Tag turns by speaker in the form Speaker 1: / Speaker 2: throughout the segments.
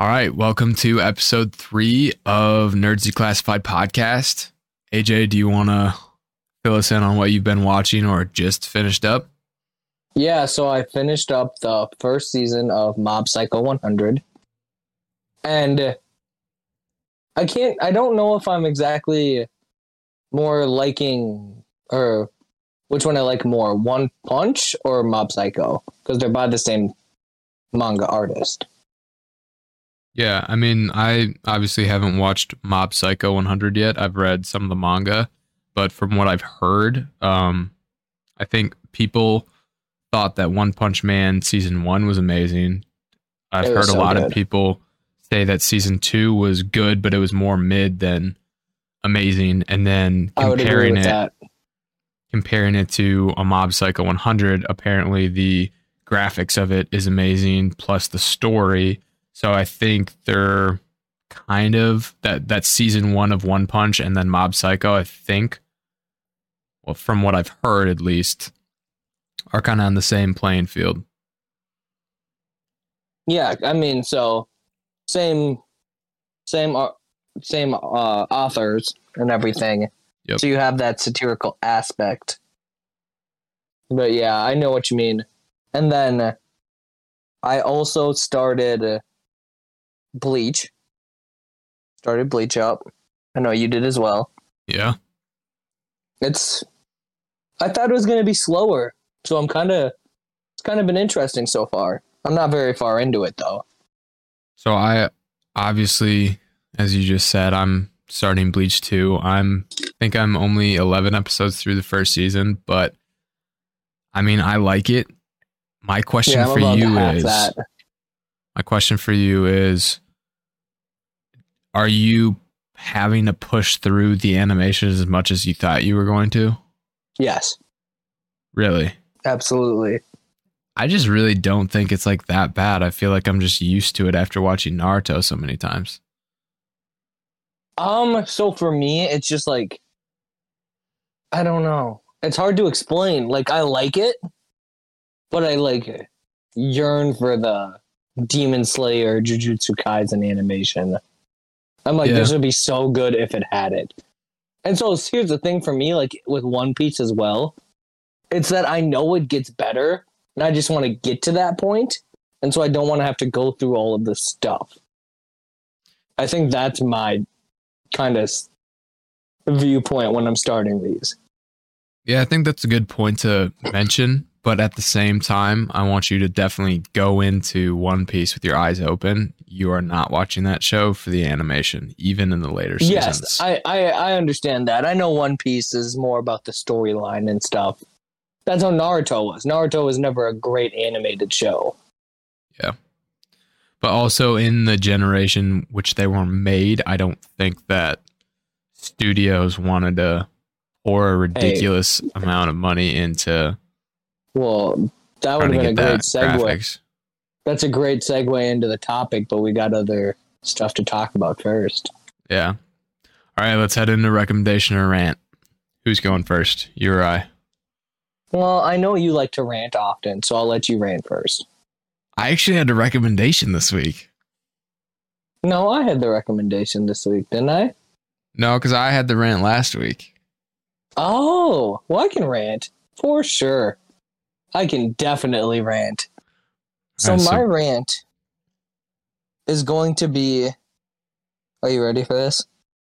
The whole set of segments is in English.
Speaker 1: All right, welcome to episode three of Nerds Declassified podcast. AJ, do you want to fill us in on what you've been watching or just finished up?
Speaker 2: Yeah, so I finished up the first season of Mob Psycho 100. And I can't, I don't know if I'm exactly more liking or which one I like more, One Punch or Mob Psycho, because they're by the same manga artist.
Speaker 1: Yeah, I mean, I obviously haven't watched Mob Psycho 100 yet. I've read some of the manga, but from what I've heard, um, I think people thought that One Punch Man season one was amazing. I've heard
Speaker 2: was
Speaker 1: a lot
Speaker 2: good.
Speaker 1: of people say that season two was good, but it was more mid than amazing. And then
Speaker 2: I would agree
Speaker 1: comparing it,
Speaker 2: that.
Speaker 1: comparing it to a Mob Psycho 100, apparently the graphics of it is amazing, plus the story. So I think they're kind of that that season one of One Punch and then Mob Psycho. I think, well, from what I've heard at least, are kind of on the same playing field.
Speaker 2: Yeah, I mean, so same, same, same uh, authors and everything.
Speaker 1: Yep.
Speaker 2: So you have that satirical aspect. But yeah, I know what you mean. And then I also started uh, Bleach. Started Bleach up. I know you did as well.
Speaker 1: Yeah.
Speaker 2: It's. I thought it was going to be slower, so I'm kind of. It's kind of been interesting so far. I'm not very far into it though.
Speaker 1: So I obviously, as you just said, I'm starting Bleach 2. I'm I think I'm only 11 episodes through the first season, but I mean, I like it. My question
Speaker 2: Yeah,
Speaker 1: for you is
Speaker 2: that.
Speaker 1: My question for you is are you having to push through the animation as much as you thought you were going to?
Speaker 2: Yes,
Speaker 1: Really?
Speaker 2: absolutely.
Speaker 1: I just really don't think it's like that bad. I feel like I'm just used to it after watching Naruto so many times.
Speaker 2: Um, so for me, it's just like I don't know. It's hard to explain. Like I like it, but I like yearn for the Demon Slayer Jujutsu Kaisen animation. I'm like,
Speaker 1: Yeah.
Speaker 2: this would be so good if it had it. And so here's the thing for me, like with One Piece as well, it's that I know it gets better, and I just want to get to that point, and so I don't want to have to go through all of this stuff. I think that's my kind of viewpoint when I'm starting these.
Speaker 1: Yeah, I think that's a good point to mention. But at the same time, I want you to definitely go into One Piece with your eyes open. You are not watching that show for the animation, even in the later seasons.
Speaker 2: Yes, I, I I understand that. I know One Piece is more about the storyline and stuff. That's how Naruto was. Naruto was never a great animated show. Yeah.
Speaker 1: But also in the generation which they were made, I don't think that studios wanted to pour a ridiculous amount of money into
Speaker 2: Well, that would have been a great segue.
Speaker 1: graphics.
Speaker 2: That's a great segue into the topic, but we got other stuff to talk about first.
Speaker 1: Yeah. All right, let's head into recommendation or rant. Who's going first? You or I?
Speaker 2: Well, I know you like to rant often, so I'll let you rant first.
Speaker 1: I actually had a recommendation this week.
Speaker 2: No, I had the recommendation this week, didn't I?
Speaker 1: No, because I had the rant last week.
Speaker 2: Oh, well, I can rant for sure. I can definitely rant. So
Speaker 1: Alright, so-
Speaker 2: my rant is going to be. Are you ready for this?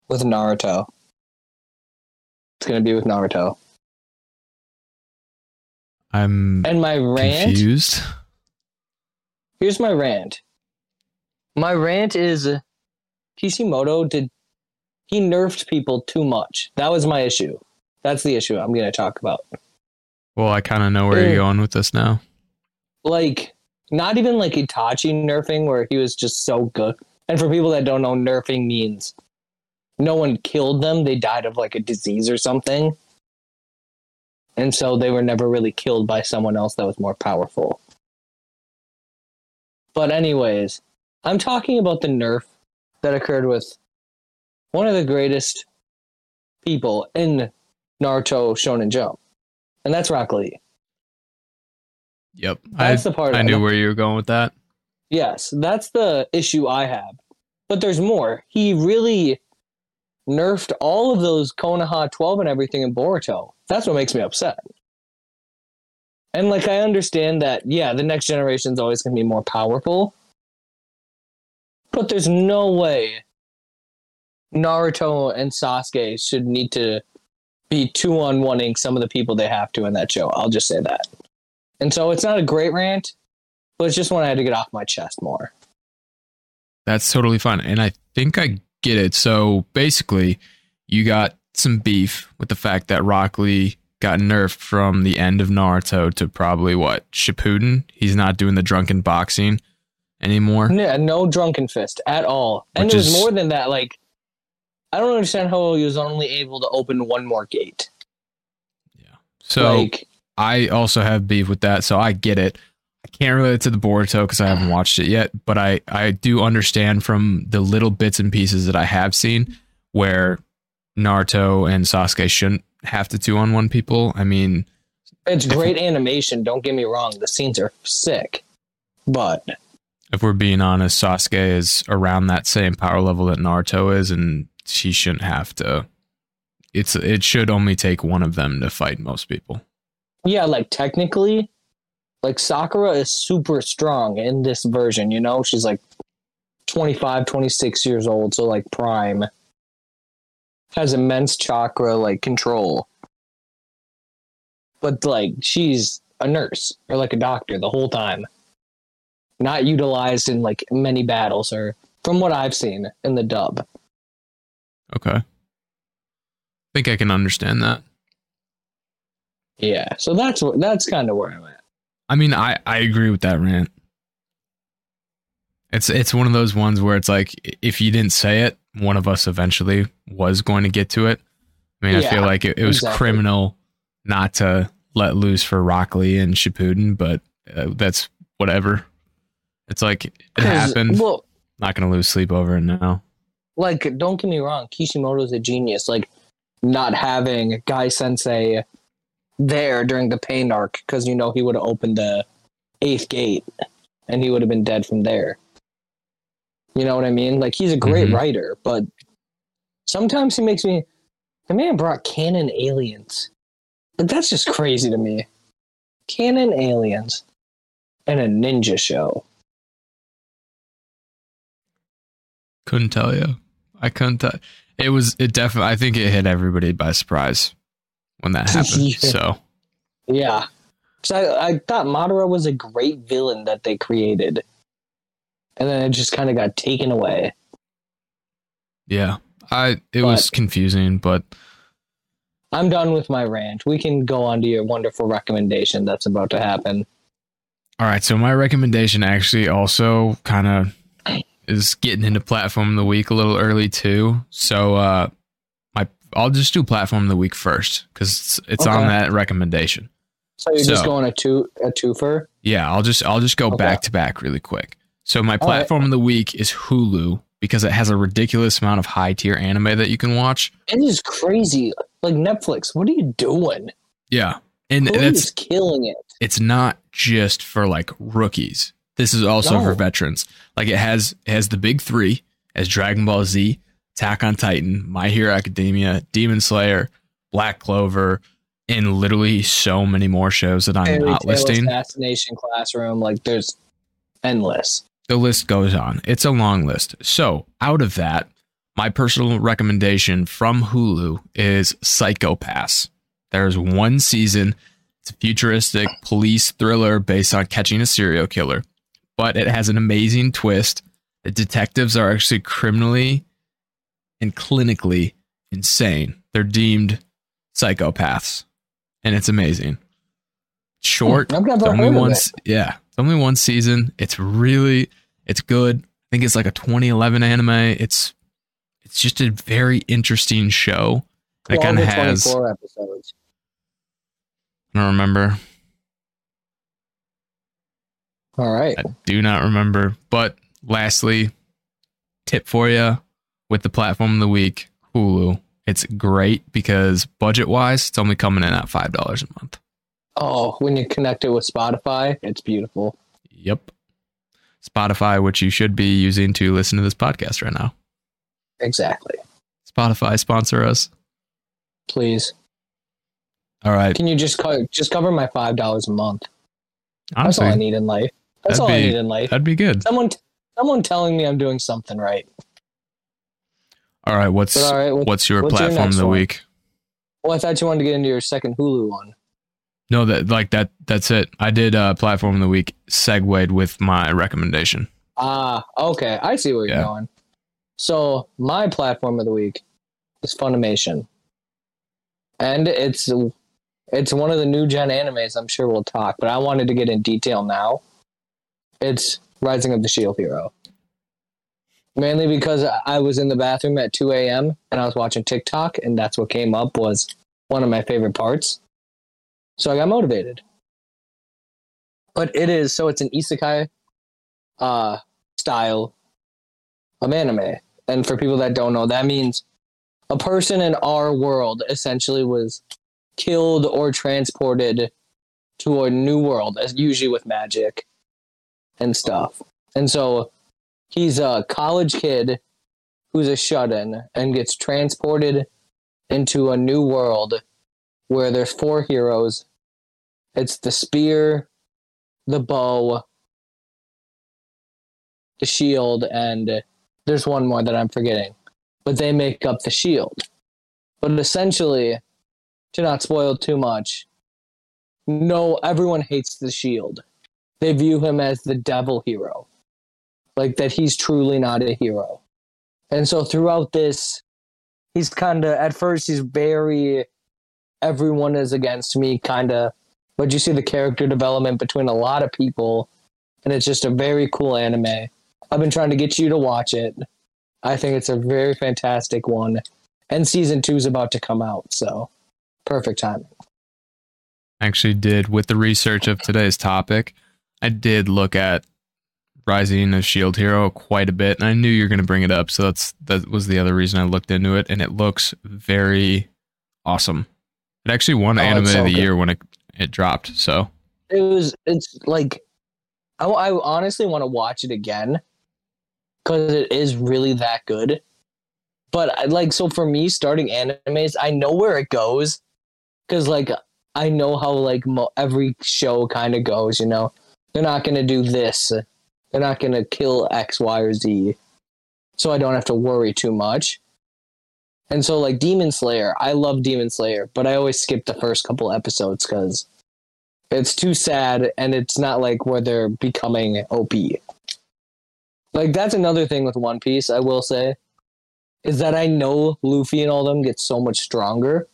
Speaker 2: With Naruto. It's going to be with Naruto.
Speaker 1: I'm
Speaker 2: And my rant.
Speaker 1: confused.
Speaker 2: Here's my rant. My rant is uh, Kishimoto did he nerfed people too much. That was my issue. That's the issue I'm going to talk about.
Speaker 1: Well, I kind of know where
Speaker 2: Mm.
Speaker 1: you're going with this now.
Speaker 2: Like not even like Itachi nerfing where he was just so good. And for people that don't know nerfing means no one killed them, they died of like a disease or something. And so they were never really killed by someone else that was more powerful. But anyways, I'm talking about the nerf that occurred with one of the greatest people in Naruto Shonen Jump. And that's Rock Lee.
Speaker 1: Yep. I,
Speaker 2: That's the part
Speaker 1: I knew where you were going with that.
Speaker 2: Yes, that's the issue I have. But there's more. He really nerfed all of those Konoha 12 and everything in Boruto. That's what makes me upset. And like I understand that, yeah, the next generation is always going to be more powerful. But there's no way Naruto and Sasuke should need to be two on oneing some of the people they have to in that show. I'll just say that. And so it's not a great rant, but it's just one I had to get off my chest more.
Speaker 1: That's totally fine. And I think I get it. So basically, you got some beef with the fact that Rock Lee got nerfed from the end of Naruto to probably what Shippuden. He's not doing the drunken boxing anymore.
Speaker 2: Yeah, no drunken fist at all. And
Speaker 1: Which
Speaker 2: was more than that. Like, I don't understand how he was only able to open one more gate. Yeah.
Speaker 1: So
Speaker 2: like,
Speaker 1: I also have beef with that. So I get it. I can't relate it to the Boruto because I haven't watched it yet, but I I do understand from the little bits and pieces that I have seen where Naruto and Sasuke shouldn't have to two on one people. I mean,
Speaker 2: it's great animation. Don't get me wrong. The scenes are sick, but
Speaker 1: if we're being honest, Sasuke is around that same power level that Naruto is, and she shouldn't have to. It's it should only take one of them to fight most people.
Speaker 2: yeah, like technically, like Sakura is super strong in this version. You know, she's like 25, 26 years old, so like prime. Has immense chakra like control. But like she's a nurse or like a doctor the whole time. Not utilized in like many battles or from what I've seen in the dub.
Speaker 1: Okay, I think I can understand that.
Speaker 2: Yeah. So that's that's kind of where I'm at.
Speaker 1: I mean, I I agree with that rant. It's it's one of those ones where it's like if you didn't say it, one of us eventually was going to get to it. I mean, I feel like it, it was
Speaker 2: exactly.
Speaker 1: criminal not to let loose for Rock Lee and Shippuden, but uh, that's whatever. It's like it happened.
Speaker 2: Well,
Speaker 1: not gonna lose sleep over it now.
Speaker 2: Like don't get me wrong kishimoto's a genius. Like not having guy sensei there during the pain arc because you know he would have opened the eighth gate and he would have been dead from there. You know what i mean? Like he's a great
Speaker 1: Mhm.
Speaker 2: writer but sometimes he makes me the man brought canon aliens. But that's just crazy to me. Canon aliens and a ninja show.
Speaker 1: Couldn't tell you. I couldn't tell. It was. It definitely. I think it hit everybody by surprise when that happened.
Speaker 2: Yeah.
Speaker 1: So
Speaker 2: Yeah. So I, I thought Madara was a great villain that they created. And then it just kind of got taken away.
Speaker 1: yeah, I. It was confusing, but
Speaker 2: I'm done with my rant. We can go on to your wonderful recommendation that's about to happen.
Speaker 1: All right, so my recommendation actually also kind of is getting into platform of the week a little early too. So uh my I'll just do platform of the week first cuz it's, it's on that recommendation.
Speaker 2: So you're just going a two a twofer?
Speaker 1: Yeah, I'll just I'll just go
Speaker 2: Okay.
Speaker 1: back to back really quick. So my
Speaker 2: right.
Speaker 1: platform of the week is Hulu because it has a ridiculous amount of high tier anime that you can watch.
Speaker 2: It is crazy. Like Netflix, what are you doing?
Speaker 1: Yeah. And
Speaker 2: Hulu
Speaker 1: that's
Speaker 2: killing it.
Speaker 1: it's not just for like rookies. This is also
Speaker 2: No.
Speaker 1: for veterans. Like it has it has the big three as Dragon Ball Z, Attack on Titan, My Hero Academia, Demon Slayer, Black Clover, and literally so many more shows that I'm
Speaker 2: Fairy
Speaker 1: not listing.
Speaker 2: Assassination Classroom. Like there's endless.
Speaker 1: The list goes on. It's a long list. So out of that, my personal recommendation from Hulu is Psycho-Pass. There's one season. It's a futuristic police thriller based on catching a serial killer, but it has an amazing twist. The detectives are actually criminally and clinically insane. They're deemed psychopaths, and it's amazing. Short,
Speaker 2: Hmm,
Speaker 1: it's only one.
Speaker 2: it.
Speaker 1: Yeah, it's only one season. It's really, it's good. I think it's like a 2011 anime. It's, it's just a very interesting show. It kind of has.
Speaker 2: 24 episodes.
Speaker 1: I don't remember.
Speaker 2: All right.
Speaker 1: I do not remember. But lastly, tip for you with the platform of the week, Hulu. It's great because budget wise, it's only coming in at five dollars a month.
Speaker 2: Oh, when you connect it with Spotify, it's beautiful.
Speaker 1: Yep. Spotify, which you should be using to listen to this podcast right now.
Speaker 2: Exactly.
Speaker 1: Spotify sponsor us.
Speaker 2: Please.
Speaker 1: All right.
Speaker 2: Can you just co- just cover my five dollars a month?
Speaker 1: Honestly,
Speaker 2: That's all I need in life. That's
Speaker 1: that'd
Speaker 2: all I need in life.
Speaker 1: that'd be good.
Speaker 2: Someone, someone telling me I'm doing something right.
Speaker 1: All right. What's
Speaker 2: all right. Well,
Speaker 1: what's your
Speaker 2: what's your
Speaker 1: platform of the
Speaker 2: one?
Speaker 1: week?
Speaker 2: well, I thought you wanted to get into your second Hulu one.
Speaker 1: No, that like that. That's it. I did uh, platform of the week segued with my recommendation.
Speaker 2: Ah, okay. I see where you're going. So my platform of the week is Funimation, and it's it's one of the new gen animes. I'm sure we'll talk, but I wanted to get in detail now. It's Rising of the Shield Hero. Mainly because I was in the bathroom at 2 a.m. and I was watching TikTok, and that's what came up was one of my favorite parts. So I got motivated. But it is so it's an isekai uh style of anime. And for people that don't know, that means a person in our world essentially was killed or transported to a new world, as usually with magic and stuff. And so he's a college kid who's a shut-in and gets transported into a new world where there's four heroes. It's the spear, the bow, the shield, and there's one more that I'm forgetting. But they make up the shield. But essentially, to not spoil too much, no, everyone hates the shield. They view him as the devil hero. Like that he's truly not a hero. And so throughout this, he's kind of, at first, he's very, everyone is against me kind of. But you see the character development between a lot of people, and it's just a very cool anime. I've been trying to get you to watch it. I think it's a very fantastic one. And season two is about to come out, so perfect timing.
Speaker 1: actually did with the research of today's topic. I did look at Rising of Shield Hero quite a bit, and I knew you were going to bring it up. So that's that was the other reason I looked into it, and it looks very awesome. It actually won
Speaker 2: Oh,
Speaker 1: Anime
Speaker 2: so
Speaker 1: of the
Speaker 2: good.
Speaker 1: Year when it it dropped. So
Speaker 2: It was, it's like, I, I honestly want to watch it again because it is really that good. But I- like, so for me, starting animes, I know where it goes because like I know how like mo- every show kind of goes. You know, they're not gonna do this. They're not gonna kill X, Y, or Z. So I don't have to worry too much. And so like Demon Slayer, I love Demon Slayer, but I always skip the first couple episodes because it's too sad and it's not like where they're becoming OP. Like that's another thing with One Piece, I will say, is that I know Luffy and all them get so much stronger.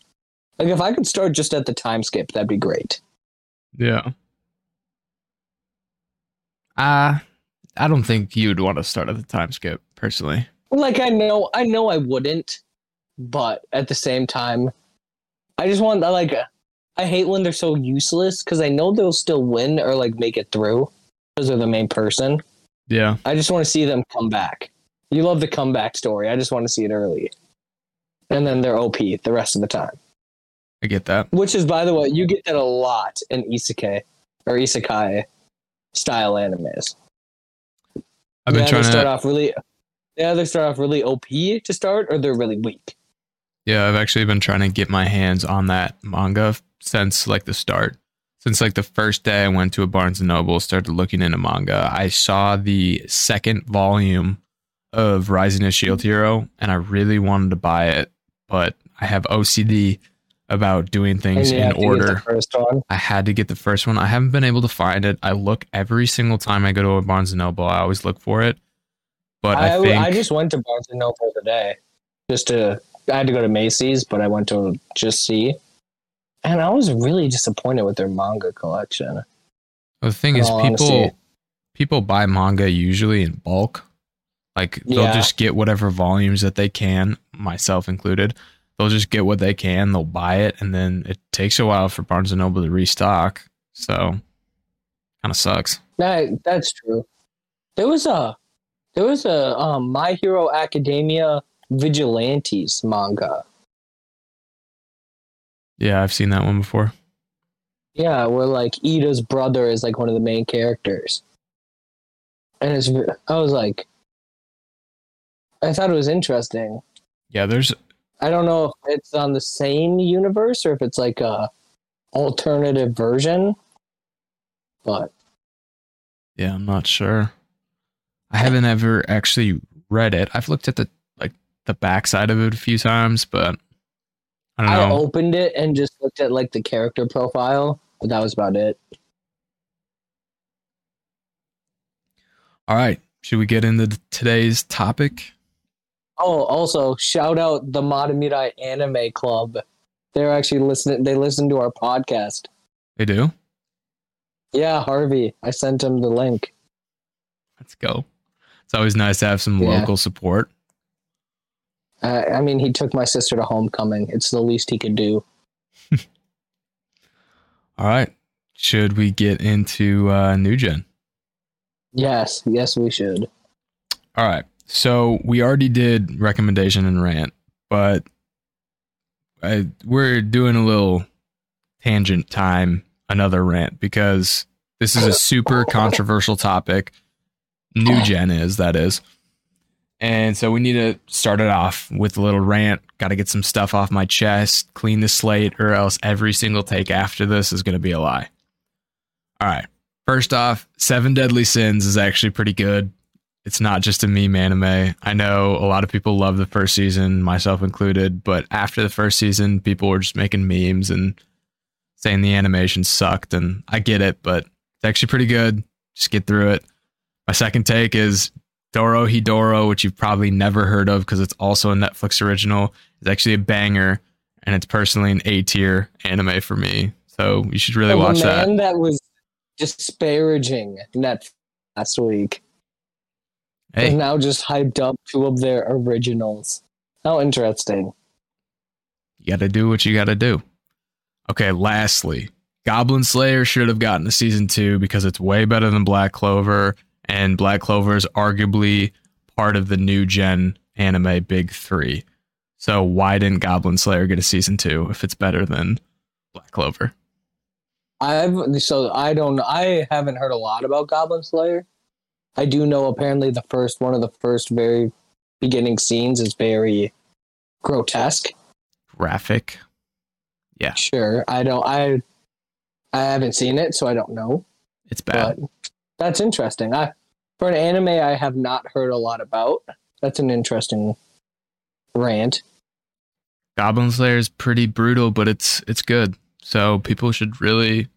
Speaker 2: Like if I could start just at the time skip, that'd be great.
Speaker 1: yeah, uh, I don't think you'd want to start at the time skip personally.
Speaker 2: Like I know, I know I wouldn't, but at the same time, I just want I like. I hate when they're so useless because I know they'll still win or like make it through because they're the main person.
Speaker 1: Yeah,
Speaker 2: I just want to see them come back. You love the comeback story. I just want to see it early. And then they're OP the rest of the time.
Speaker 1: I get that.
Speaker 2: Which is, by the way, you get that a lot in isekai or isekai style animes.
Speaker 1: I've been
Speaker 2: they
Speaker 1: trying
Speaker 2: either start
Speaker 1: to.
Speaker 2: off really, Yeah, they either start off really OP to start, or they're really weak.
Speaker 1: Yeah, I've actually been trying to get my hands on that manga since like the start. Since like the first day I went to a Barnes and Noble, started looking into manga. I saw the second volume of Rising of Shield Hero, and I really wanted to buy it, but I have OCD about doing things in
Speaker 2: have to get
Speaker 1: order.
Speaker 2: first one.
Speaker 1: I had to get the first one. I haven't been able to find it. I look every single time I go to a Barnes and Noble. I always look for it, but I,
Speaker 2: I,
Speaker 1: think
Speaker 2: I just went to Barnes and Noble today, just to. I had to go to Macy's, but I went to just see, and I was really disappointed with their manga collection.
Speaker 1: the thing is people
Speaker 2: honesty.
Speaker 1: people buy manga usually in bulk. Like they'll
Speaker 2: Yeah.
Speaker 1: just get whatever volumes that they can, myself included. They'll just get what they can. They'll buy it, and then it takes a while for Barnes and Noble to restock. So, kind of sucks.
Speaker 2: That that's true. There was a there was a um, My Hero Academia Vigilantes manga.
Speaker 1: Yeah, I've seen that one before.
Speaker 2: Yeah, where like Iida's brother is like one of the main characters. and it's I was like, I thought it was interesting.
Speaker 1: Yeah, there's
Speaker 2: I don't know if it's on the same universe or if it's like a alternative version, but
Speaker 1: yeah, I'm not sure. I haven't ever actually read it. I've looked at the like the backside of it a few times, but I don't
Speaker 2: I opened it and just looked at like the character profile, but that was about it.
Speaker 1: All right, should we get into today's topic?
Speaker 2: Oh, also shout out the Madamirai Anime Club. They're actually listening. They listen to our podcast.
Speaker 1: They do.
Speaker 2: Yeah, Harvey. I sent him the link.
Speaker 1: Let's go. It's always nice to have some
Speaker 2: Yeah.
Speaker 1: local support.
Speaker 2: Uh, I mean, he took my sister to homecoming. It's the least he could do.
Speaker 1: All right, should we get into uh, new gen?
Speaker 2: Yes, yes, we should.
Speaker 1: All right. So we already did recommendation and rant, but I, we're doing a little tangent time, another rant, because this is a super controversial topic. New gen is, that is. And so we need to start it off with a little rant. Got to get some stuff off my chest, clean the slate, or else every single take after this is going to be a lie. All right. First off, Seven Deadly Sins is actually pretty good it's not just a meme anime. I know a lot of people love the first season, myself included, but after the first season, people were just making memes and saying the animation sucked. And I get it, but it's actually pretty good. Just get through it. My second take is Doro Hidoro, which you've probably never heard of because it's also a Netflix original. It's actually a banger, and it's personally an A tier anime for me. So you should really
Speaker 2: Of a
Speaker 1: watch that.
Speaker 2: that was disparaging Netflix last week
Speaker 1: Hey,
Speaker 2: now just hyped up two of their originals. How interesting.
Speaker 1: You got to do what you got to do. Okay, lastly, Goblin Slayer should have gotten a season two because it's way better than Black Clover, and Black Clover is arguably part of the new gen anime big three. So why didn't Goblin Slayer get a season two if it's better than Black Clover?
Speaker 2: I've so I don't I haven't heard a lot about Goblin Slayer. I do know apparently the first one of the first very beginning scenes is very grotesque.
Speaker 1: Graphic. Yeah.
Speaker 2: Sure, I don't I I haven't seen it, so I don't know.
Speaker 1: It's bad.
Speaker 2: But that's interesting. I for an anime I have not heard a lot about. That's an interesting rant.
Speaker 1: Goblin Slayer is pretty brutal, but it's it's good. So people should really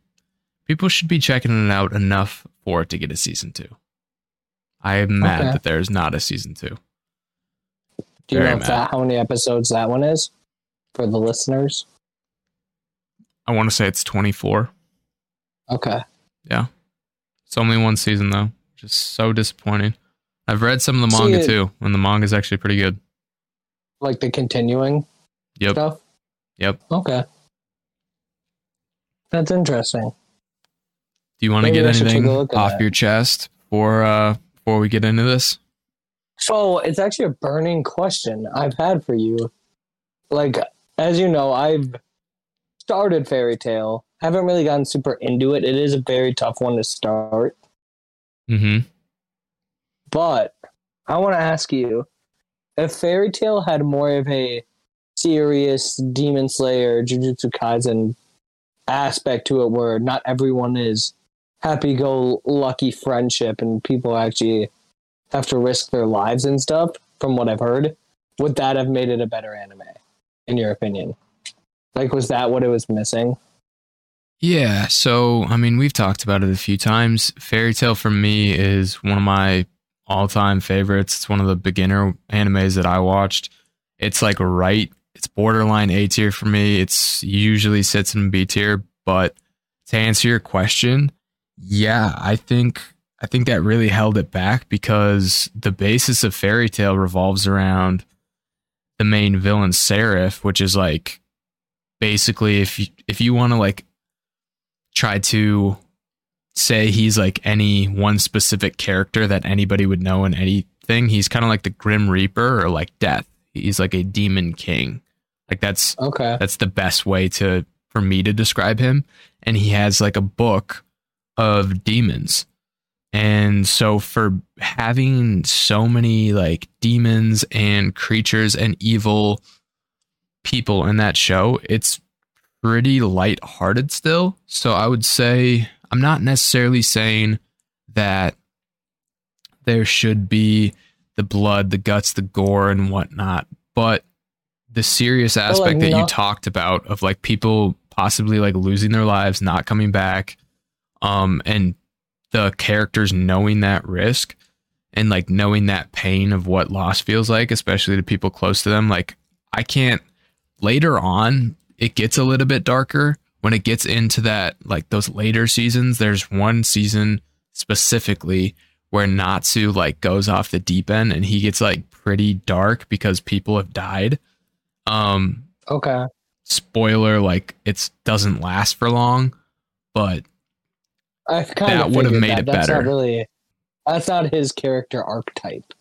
Speaker 1: people should be checking it out enough for it to get a season two. I am mad
Speaker 2: Okay.
Speaker 1: that there's not a season two.
Speaker 2: Do you
Speaker 1: Very
Speaker 2: know that, how many episodes that one is for the listeners?
Speaker 1: I want to say it's 24.
Speaker 2: Okay. Yeah.
Speaker 1: It's only one season though, which is so disappointing. I've read some of the manga
Speaker 2: it-
Speaker 1: too, and the manga is actually pretty good.
Speaker 2: Like the continuing
Speaker 1: Yep.
Speaker 2: stuff?
Speaker 1: Yep.
Speaker 2: Okay. That's interesting.
Speaker 1: Do you want to get
Speaker 2: I should take a
Speaker 1: anything off
Speaker 2: that.
Speaker 1: your chest before uh before we get into this?
Speaker 2: So it's actually a burning question I've had for you. Like, as you know, I've started Fairy Tail. Haven't really gotten super into it. It is a very tough one to start.
Speaker 1: Mm-hmm.
Speaker 2: But I want to ask you if Fairy Tail had more of a serious Demon Slayer, Jujutsu Kaisen aspect to it, where not everyone is happy go lucky friendship and people actually have to risk their lives and stuff, from what I've heard, would that have made it a better anime, in your opinion? Like, was that what it was missing?
Speaker 1: Yeah, so I mean, we've talked about it a few times. Fairy Tail for me is one of my all-time favorites. It's one of the beginner animes that I watched. It's like right, it's borderline A tier for me. It's usually sits in B tier, but to answer your question, yeah, I think I think that really held it back because the basis of Fairy Tail revolves around the main villain Zeref, which is like basically if you, if you want to like try to say he's like any one specific character that anybody would know in anything, he's kind of like the Grim Reaper or like Death. He's like a demon king. Like that's
Speaker 2: Okay.
Speaker 1: that's the best way to for me to describe him. And he has like a book of demons. And so for having so many like demons and creatures and evil people in that show, it's pretty light-hearted still. So I would say I'm not necessarily saying that there should be the blood, the guts, the gore, and whatnot, but the serious aspect
Speaker 2: like,
Speaker 1: that you
Speaker 2: not-
Speaker 1: talked about of like people possibly like losing their lives, not coming back, um, and the characters knowing that risk and like knowing that pain of what loss feels like, especially to people close to them. Like I can't later on, it gets a little bit darker when it gets into that like those later seasons. There's one season specifically where Natsu like goes off the deep end and he gets like pretty dark because people have died. Um
Speaker 2: Okay.
Speaker 1: spoiler like it doesn't last for long, but
Speaker 2: I kind
Speaker 1: That
Speaker 2: of
Speaker 1: would've made
Speaker 2: that.
Speaker 1: it
Speaker 2: That's
Speaker 1: better.
Speaker 2: Not really. That's not his character archetype.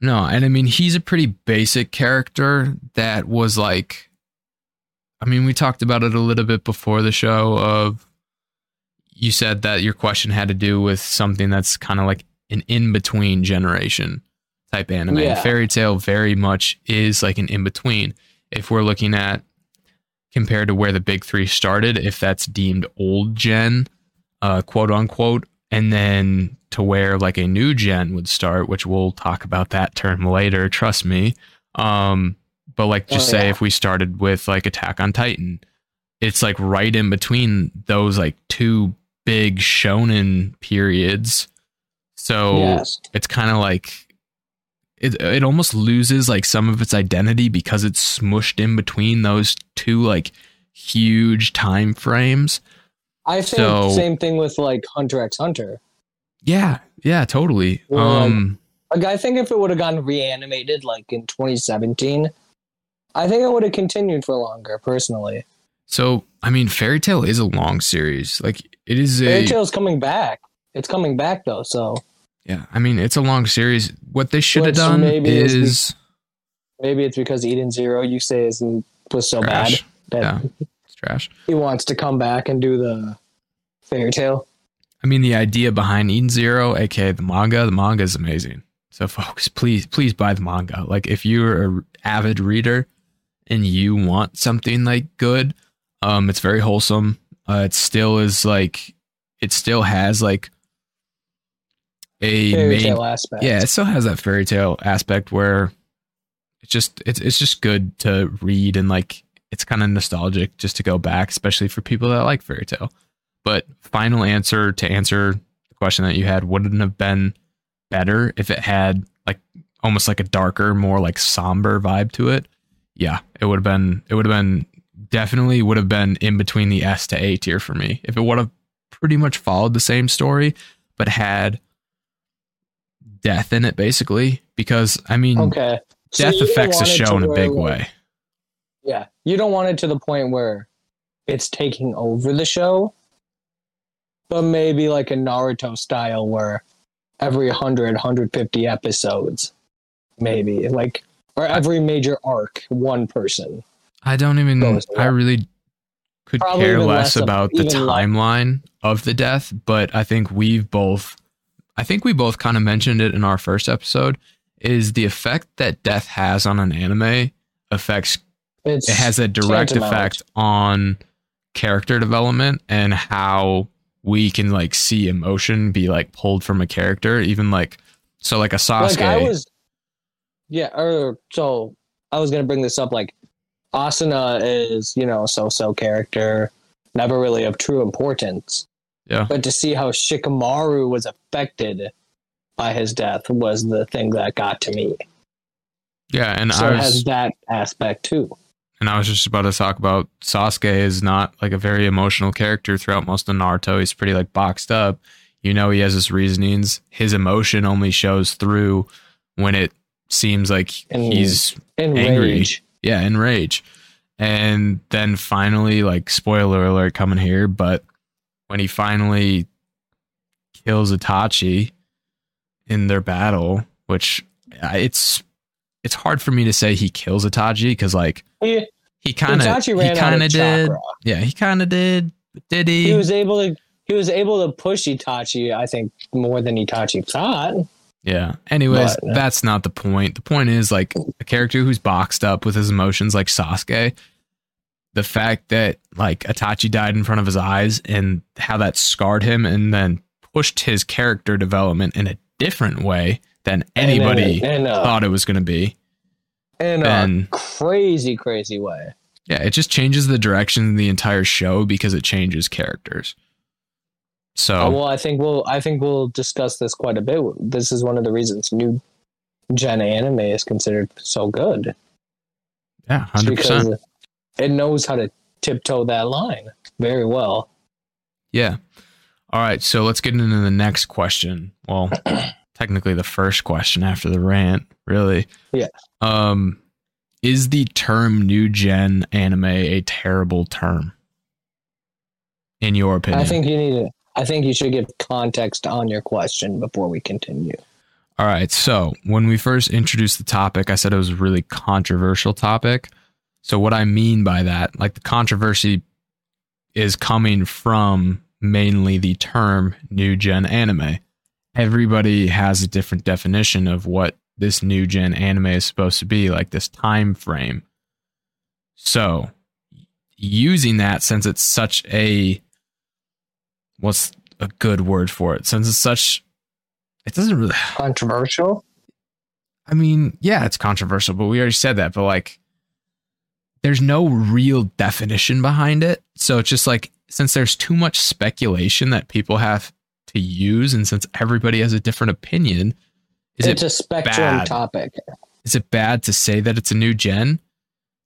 Speaker 1: No, and I mean he's a pretty basic character that was like I mean, we talked about it a little bit before the show of you said that your question had to do with something that's kind of like an in-between generation type anime.
Speaker 2: Yeah.
Speaker 1: Fairy Tail very much is like an in-between. If we're looking at compared to where the big 3 started, if that's deemed old gen, uh quote unquote, and then to where like a new gen would start, which we'll talk about that term later, trust me. Um, but like just
Speaker 2: Oh,
Speaker 1: say
Speaker 2: yeah.
Speaker 1: if we started with like Attack on Titan, it's like right in between those like two big shonen periods. So
Speaker 2: yes.
Speaker 1: it's kind of like it it almost loses like some of its identity because it's smushed in between those two like huge time frames.
Speaker 2: I think
Speaker 1: so-
Speaker 2: same thing with like Hunter x Hunter.
Speaker 1: Yeah, yeah, totally. Um
Speaker 2: Like I think if it would have gotten reanimated like in 2017, I think it would have continued for longer. Personally,
Speaker 1: So, I mean, Fairy Tail is a long series. Like, it is a
Speaker 2: Fairy Tail's coming back. It's coming back though, so
Speaker 1: yeah. I mean, it's a long series. What they should have done
Speaker 2: maybe is
Speaker 1: is
Speaker 2: maybe it's because Eden Zero you say is was so
Speaker 1: trash.
Speaker 2: bad that
Speaker 1: Yeah, it's trash.
Speaker 2: he wants to come back and do the Fairy Tail.
Speaker 1: I mean, the idea behind Eden Zero, aka the manga, the manga is amazing. So, folks, please, please buy the manga. Like, if you're an avid reader and you want something like good, um, it's very wholesome. Uh, it still is like, it still has like a
Speaker 2: Fairy
Speaker 1: main
Speaker 2: Tale aspect.
Speaker 1: yeah it still has that fairy tail aspect where it's just it's, it's just good to read and like it's kind of nostalgic just to go back especially for people that like fairy tail. But final answer to answer the question that you had wouldn't have been better if it had like almost like a darker more like somber vibe to it. Yeah it would have been it would have been definitely would have been in between the s to a tier for me. If it would have pretty much followed the same story but had death in it basically because i mean
Speaker 2: Okay.
Speaker 1: Death
Speaker 2: don't
Speaker 1: affects the show in a big way
Speaker 2: Yeah. You don't want it to the point where it's taking over the show, but maybe like a Naruto style where every 100, 150 episodes, maybe like, or every major arc, one person.
Speaker 1: i don't even
Speaker 2: Goes
Speaker 1: i really could
Speaker 2: Probably
Speaker 1: care less
Speaker 2: less
Speaker 1: about the
Speaker 2: even less.
Speaker 1: timeline of the death but i think we've both i think we both kind of mentioned it in our first episode is the effect that death has on an anime affects
Speaker 2: It's
Speaker 1: it has a direct effect on character development and how we can like see emotion be like pulled from a character even like so like a Sasuke
Speaker 2: Like I was, yeah. Or so I was gonna bring this up. Like Asuma is, you know, so-so character, never really of true importance.
Speaker 1: Yeah.
Speaker 2: But to see how Shikamaru was affected by his death was the thing that got to me.
Speaker 1: yeah and
Speaker 2: so
Speaker 1: I
Speaker 2: it
Speaker 1: was
Speaker 2: has that aspect too.
Speaker 1: And I was just about to talk about Sasuke is not like a very emotional character throughout most of Naruto he's pretty like boxed up you know he has his reasonings his emotion only shows through when it seems like he's
Speaker 2: In
Speaker 1: Angry.
Speaker 2: rage.
Speaker 1: yeah, in rage. And then finally, like spoiler alert coming here, but when he finally kills Itachi in their battle, which uh, it's it's hard for me to say he kills Itachi because like
Speaker 2: He,
Speaker 1: he kind of he kind
Speaker 2: of
Speaker 1: did,
Speaker 2: chakra.
Speaker 1: yeah, he kind of did. Did he?
Speaker 2: He was able to he was able to push Itachi, I think, more than Itachi thought.
Speaker 1: Yeah. Anyways,
Speaker 2: But,
Speaker 1: that's not the point. The point is like a character who's boxed up with his emotions like Sasuke. The fact that like Itachi died in front of his eyes and how that scarred him and then pushed his character development in a different way than anybody
Speaker 2: in a, in a,
Speaker 1: thought it was going to be.
Speaker 2: in a crazy, crazy way.
Speaker 1: Yeah, it just changes the direction of the entire show because it changes characters. So,
Speaker 2: Uh, well, I think we'll I think we'll discuss this quite a bit. This is one of the reasons new gen anime is considered so good.
Speaker 1: yeah, 100%.
Speaker 2: because it knows how to tiptoe that line very well.
Speaker 1: Yeah. All right. So let's get into the next question. Well, technically the first question after the rant, really.
Speaker 2: Yeah.
Speaker 1: Um, is the term new gen anime a terrible term? In your opinion?
Speaker 2: I think you need to. I think you should give context on your question before we continue.
Speaker 1: All right. So when we first introduced the topic, I said it was a really controversial topic. So what I mean by that, like the controversy is coming from mainly the term new gen anime. Everybody has a different definition of what this new gen anime is supposed to be, like this time frame. So using that since it's such a what's a good word for it? Since it's such it doesn't really
Speaker 2: Controversial.
Speaker 1: I mean, yeah, it's controversial, but we already said that. But like, there's no real definition behind it. So it's just like, since there's too much speculation that people have to use, and since everybody has a different opinion, is
Speaker 2: it's
Speaker 1: it
Speaker 2: a spectrum
Speaker 1: bad?
Speaker 2: topic.
Speaker 1: is it bad to say that it's a new gen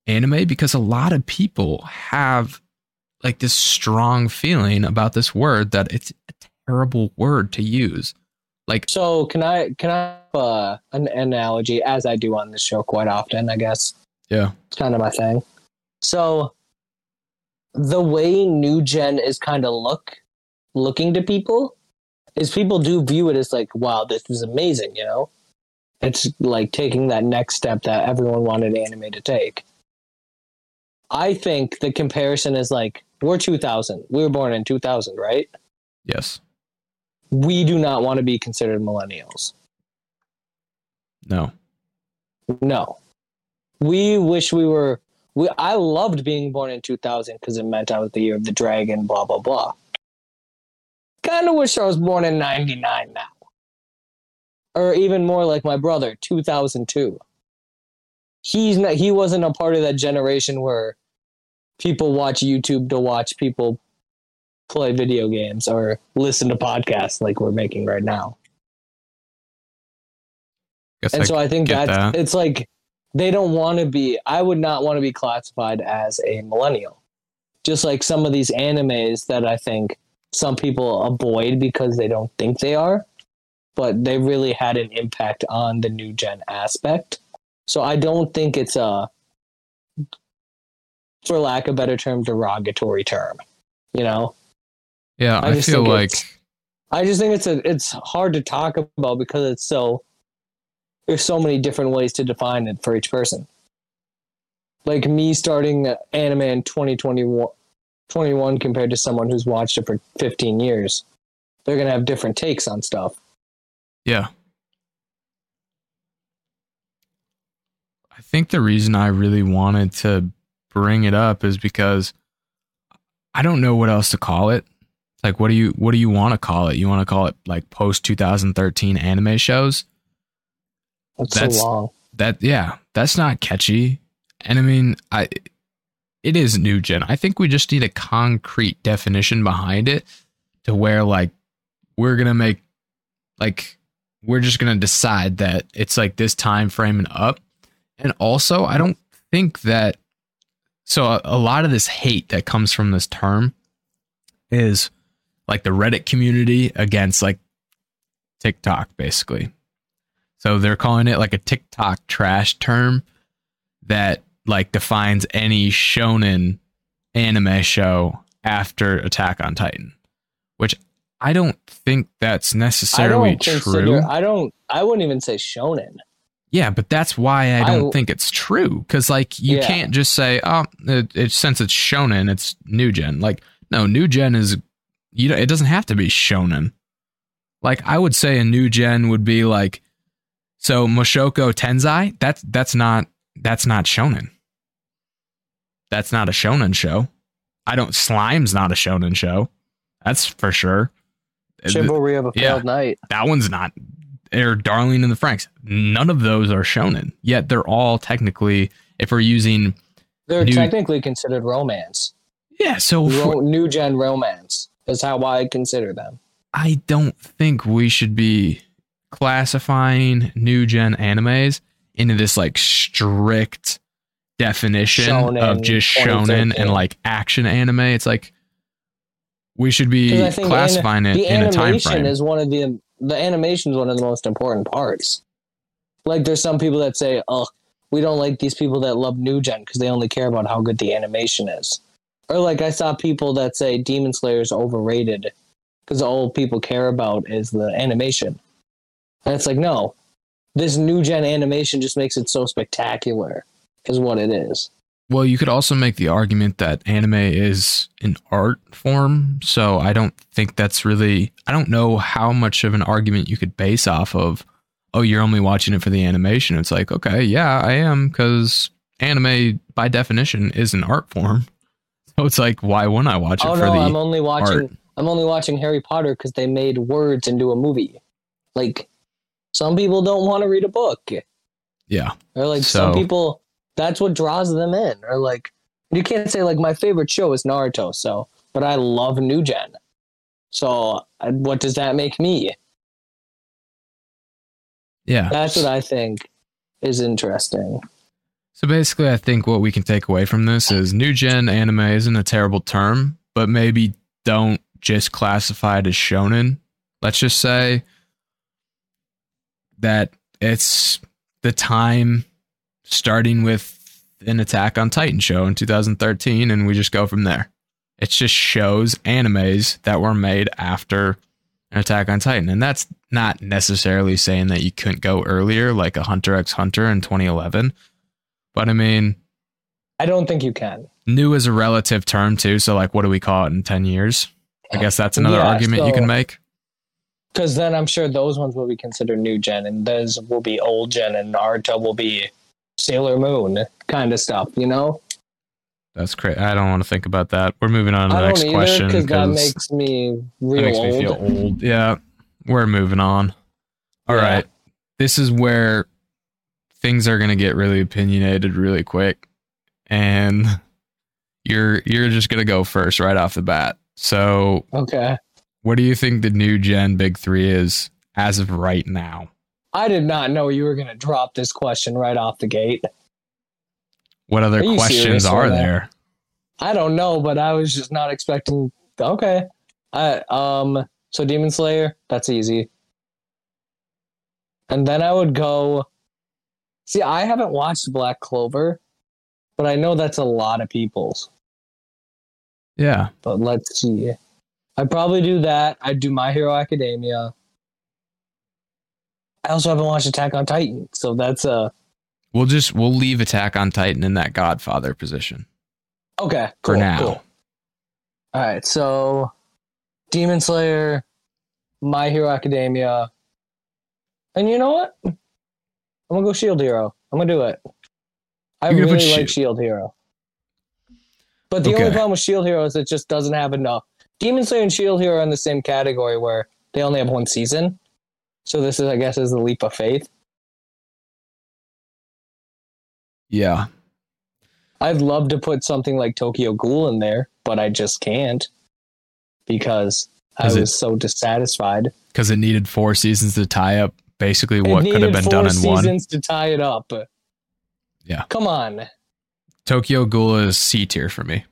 Speaker 1: anime? Because a lot of people have like this strong feeling about this word that it's a terrible word to use. Like,
Speaker 2: So can I can I have uh, an analogy as I do on this show quite often? I guess
Speaker 1: yeah,
Speaker 2: it's kind of my thing. So the way new gen is kind of look looking to people is people do view it as like, wow, this is amazing. You know, it's like taking that next step that everyone wanted anime to take. I think the comparison is like we're 2000. We were born in 2000, right?
Speaker 1: yes,
Speaker 2: We do not want to be considered millennials.
Speaker 1: no,
Speaker 2: No. We wish we were we I loved being born in 2000 because it meant I was the year of the dragon, blah blah blah. Kind of wish I was born in 99 now. Or even more like my brother, 2002. He's not he wasn't a part of that generation where people watch YouTube to watch people play video games or listen to podcasts like we're making right now.
Speaker 1: guess
Speaker 2: And
Speaker 1: I
Speaker 2: so I think that's
Speaker 1: that.
Speaker 2: it's like they don't want to be. I would not want to be classified as a millennial. Just like some of these animes that I think some people avoid because they don't think they are, but they really had an impact on the new gen aspect. So I don't think it's a, for lack of a better term, derogatory term. You know,
Speaker 1: Yeah,
Speaker 2: I
Speaker 1: I, feel like
Speaker 2: I just think it's a it's hard to talk about because it's so there's so many different ways to define it for each person. Like me starting anime in 2021 21 compared to someone who's watched it for 15 years. They're going to have different takes on stuff.
Speaker 1: Yeah. I think the reason I really wanted to bring it up is because I don't know what else to call it. Like what do you what do you want to call it? You want to call it like post 2013 anime shows?
Speaker 2: That's,
Speaker 1: That's-
Speaker 2: so long.
Speaker 1: That yeah, that's not catchy. And I mean, I it is new gen. I think we just need a concrete definition behind it to where like we're to make like we're just to decide that it's like this time frame and up. And also, I don't think that so a, a lot of this hate that comes from this term is like the Reddit community against like TikTok basically. So they're calling it like a TikTok trash term that like defines any shonen anime show after Attack on Titan, which I don't think that's
Speaker 2: I
Speaker 1: necessarily
Speaker 2: don't
Speaker 1: true.
Speaker 2: I don't I wouldn't even say shonen.
Speaker 1: Yeah, but that's why I
Speaker 2: I-
Speaker 1: don't think it's true. Because like you
Speaker 2: Yeah.
Speaker 1: can't just say, oh, it, it, since it's shonen, it's new gen. Like no, new gen is you know, it doesn't have to be shonen. Like I would say a new gen would be like so Mushoku Tensei, that's that's not that's not shonen. That's not a shonen show. I don't Slime's not a shonen show. That's for sure.
Speaker 2: Chivalry of a
Speaker 1: Yeah.
Speaker 2: Failed Knight.
Speaker 1: That one's not or Darling in the Franxx. None of those are shonen. Yet they're all technically if we're using
Speaker 2: They're
Speaker 1: New-
Speaker 2: technically considered romance.
Speaker 1: yeah, so
Speaker 2: Ro- new gen romance is how I consider them.
Speaker 1: I don't think we should be classifying new gen animes into this like strict definition of just shonen and like action anime. It's like we should be classifying it in a time frame.
Speaker 2: is one of the the animation is one of the most important parts. Like there's some people that say, "Oh, we don't like these people that love new gen because they only care about how good the animation is." Or like I saw people that say Demon Slayer is overrated because all people care about is the animation. And it's like, no, this new gen animation just makes it so spectacular, is what it is.
Speaker 1: well, you could also make the argument that anime is an art form. So I don't think that's really, I don't know how much of an argument you could base off of, oh, you're only watching it for the animation. It's like, okay, yeah, I am, because anime by definition is an art form. So it's like, why wouldn't I watch it
Speaker 2: oh
Speaker 1: for
Speaker 2: no,
Speaker 1: the
Speaker 2: I'm only watching.
Speaker 1: art?
Speaker 2: I'm only watching Harry Potter because they made words into a movie. Like some people don't want to read a book,
Speaker 1: Yeah.
Speaker 2: or like some people that's what draws them in. Or like you can't say like my favorite show is Naruto, so but I love New Gen. So what does that make me?
Speaker 1: Yeah.
Speaker 2: That's what I think is interesting.
Speaker 1: So basically, I think what we can take away from this is new gen anime isn't a terrible term, but maybe don't just classify it as shonen. Let's just say that it's the time starting with an Attack on Titan show in 2013, and we just go from there. It's just shows, animes that were made after an Attack on Titan. And that's not necessarily saying that you couldn't go earlier, like a Hunter x Hunter in 2011. But I mean,
Speaker 2: I don't think you can.
Speaker 1: new is a relative term too. So, like, what do we call it in 10 years? I guess that's another
Speaker 2: Yeah,
Speaker 1: argument you can make.
Speaker 2: Because then I'm sure those ones will be considered new gen, and those will be old gen, and Naruto will be Sailor Moon kind of stuff, you know?
Speaker 1: That's great. I don't want to think about that. We're moving on to the
Speaker 2: I
Speaker 1: next
Speaker 2: don't either
Speaker 1: question
Speaker 2: because that makes me real
Speaker 1: makes
Speaker 2: old.
Speaker 1: me feel old. Yeah, we're moving on. All
Speaker 2: Yeah.
Speaker 1: right, This is where things are going to get really opinionated really quick. And you're you're just going to go first right off the bat. So,
Speaker 2: Okay.
Speaker 1: what do you think the new gen big 3 is as of right now?
Speaker 2: I did not know you were going to drop this question right off the gate.
Speaker 1: What other
Speaker 2: Are
Speaker 1: questions are there?
Speaker 2: I don't know, but I was just not expecting. Okay. I um. So Demon Slayer, that's easy. And then I would go. See, I haven't watched Black Clover, but I know that's a lot of people's.
Speaker 1: Yeah.
Speaker 2: But let's see. I'd probably do that. I'd do My Hero Academia. I also haven't watched Attack on Titan, so that's uh
Speaker 1: We'll just we'll leave Attack on Titan in that Godfather position.
Speaker 2: okay.
Speaker 1: For now.
Speaker 2: cool. All right, so Demon Slayer, My Hero Academia, and you know what? I'm gonna go Shield Hero. I'm gonna do it. I
Speaker 1: You're gonna put
Speaker 2: really like
Speaker 1: Shield-
Speaker 2: Shield Hero, but the
Speaker 1: Okay.
Speaker 2: only problem with Shield Hero is it just doesn't have enough. Demon Slayer and Shield Hero are in the same category where they only have one season, so this is, I guess, is the leap of faith.
Speaker 1: Yeah.
Speaker 2: I'd love to put something like Tokyo Ghoul in there, but I just can't because I
Speaker 1: Is it-
Speaker 2: was so dissatisfied.
Speaker 1: Because it needed four seasons to tie up basically what could have been done in one.
Speaker 2: seasons to tie it up.
Speaker 1: Yeah.
Speaker 2: Come on.
Speaker 1: Tokyo Ghoul is C tier for me.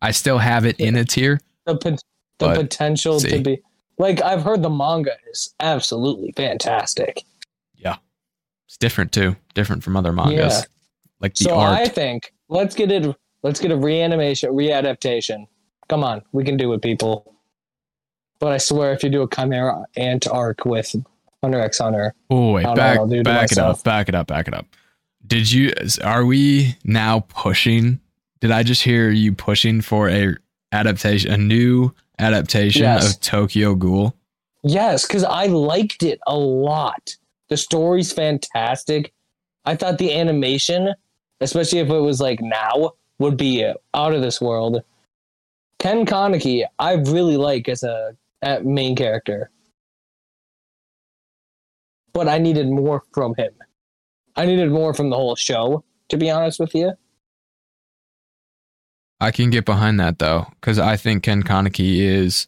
Speaker 1: I still have it in a tier.
Speaker 2: The pot- the potential to be like I've heard the manga is absolutely fantastic. Yeah.
Speaker 1: It's different too. Different from other mangas.
Speaker 2: Yeah.
Speaker 1: Like the
Speaker 2: So
Speaker 1: art.
Speaker 2: I think let's get it let's get a reanimation readaptation. Come on, we can do it, people. But I swear if you do a Chimera Ant arc with Hunter x Hunter,
Speaker 1: oh wait, back
Speaker 2: know, I'll do it
Speaker 1: back it up, back it up, back it up. Did you are we now pushing did I just hear you pushing for a adaptation a new adaptation
Speaker 2: Yes.
Speaker 1: of Tokyo Ghoul.
Speaker 2: Yes, because I liked it a lot. The story's fantastic. I thought the animation, especially if it was like now, would be out of this world. Ken Kaneki, I really like as a, a main character, but I needed more from him. I needed more from the whole show, to be honest with you.
Speaker 1: I can get behind that though, because I think Ken Kaneki is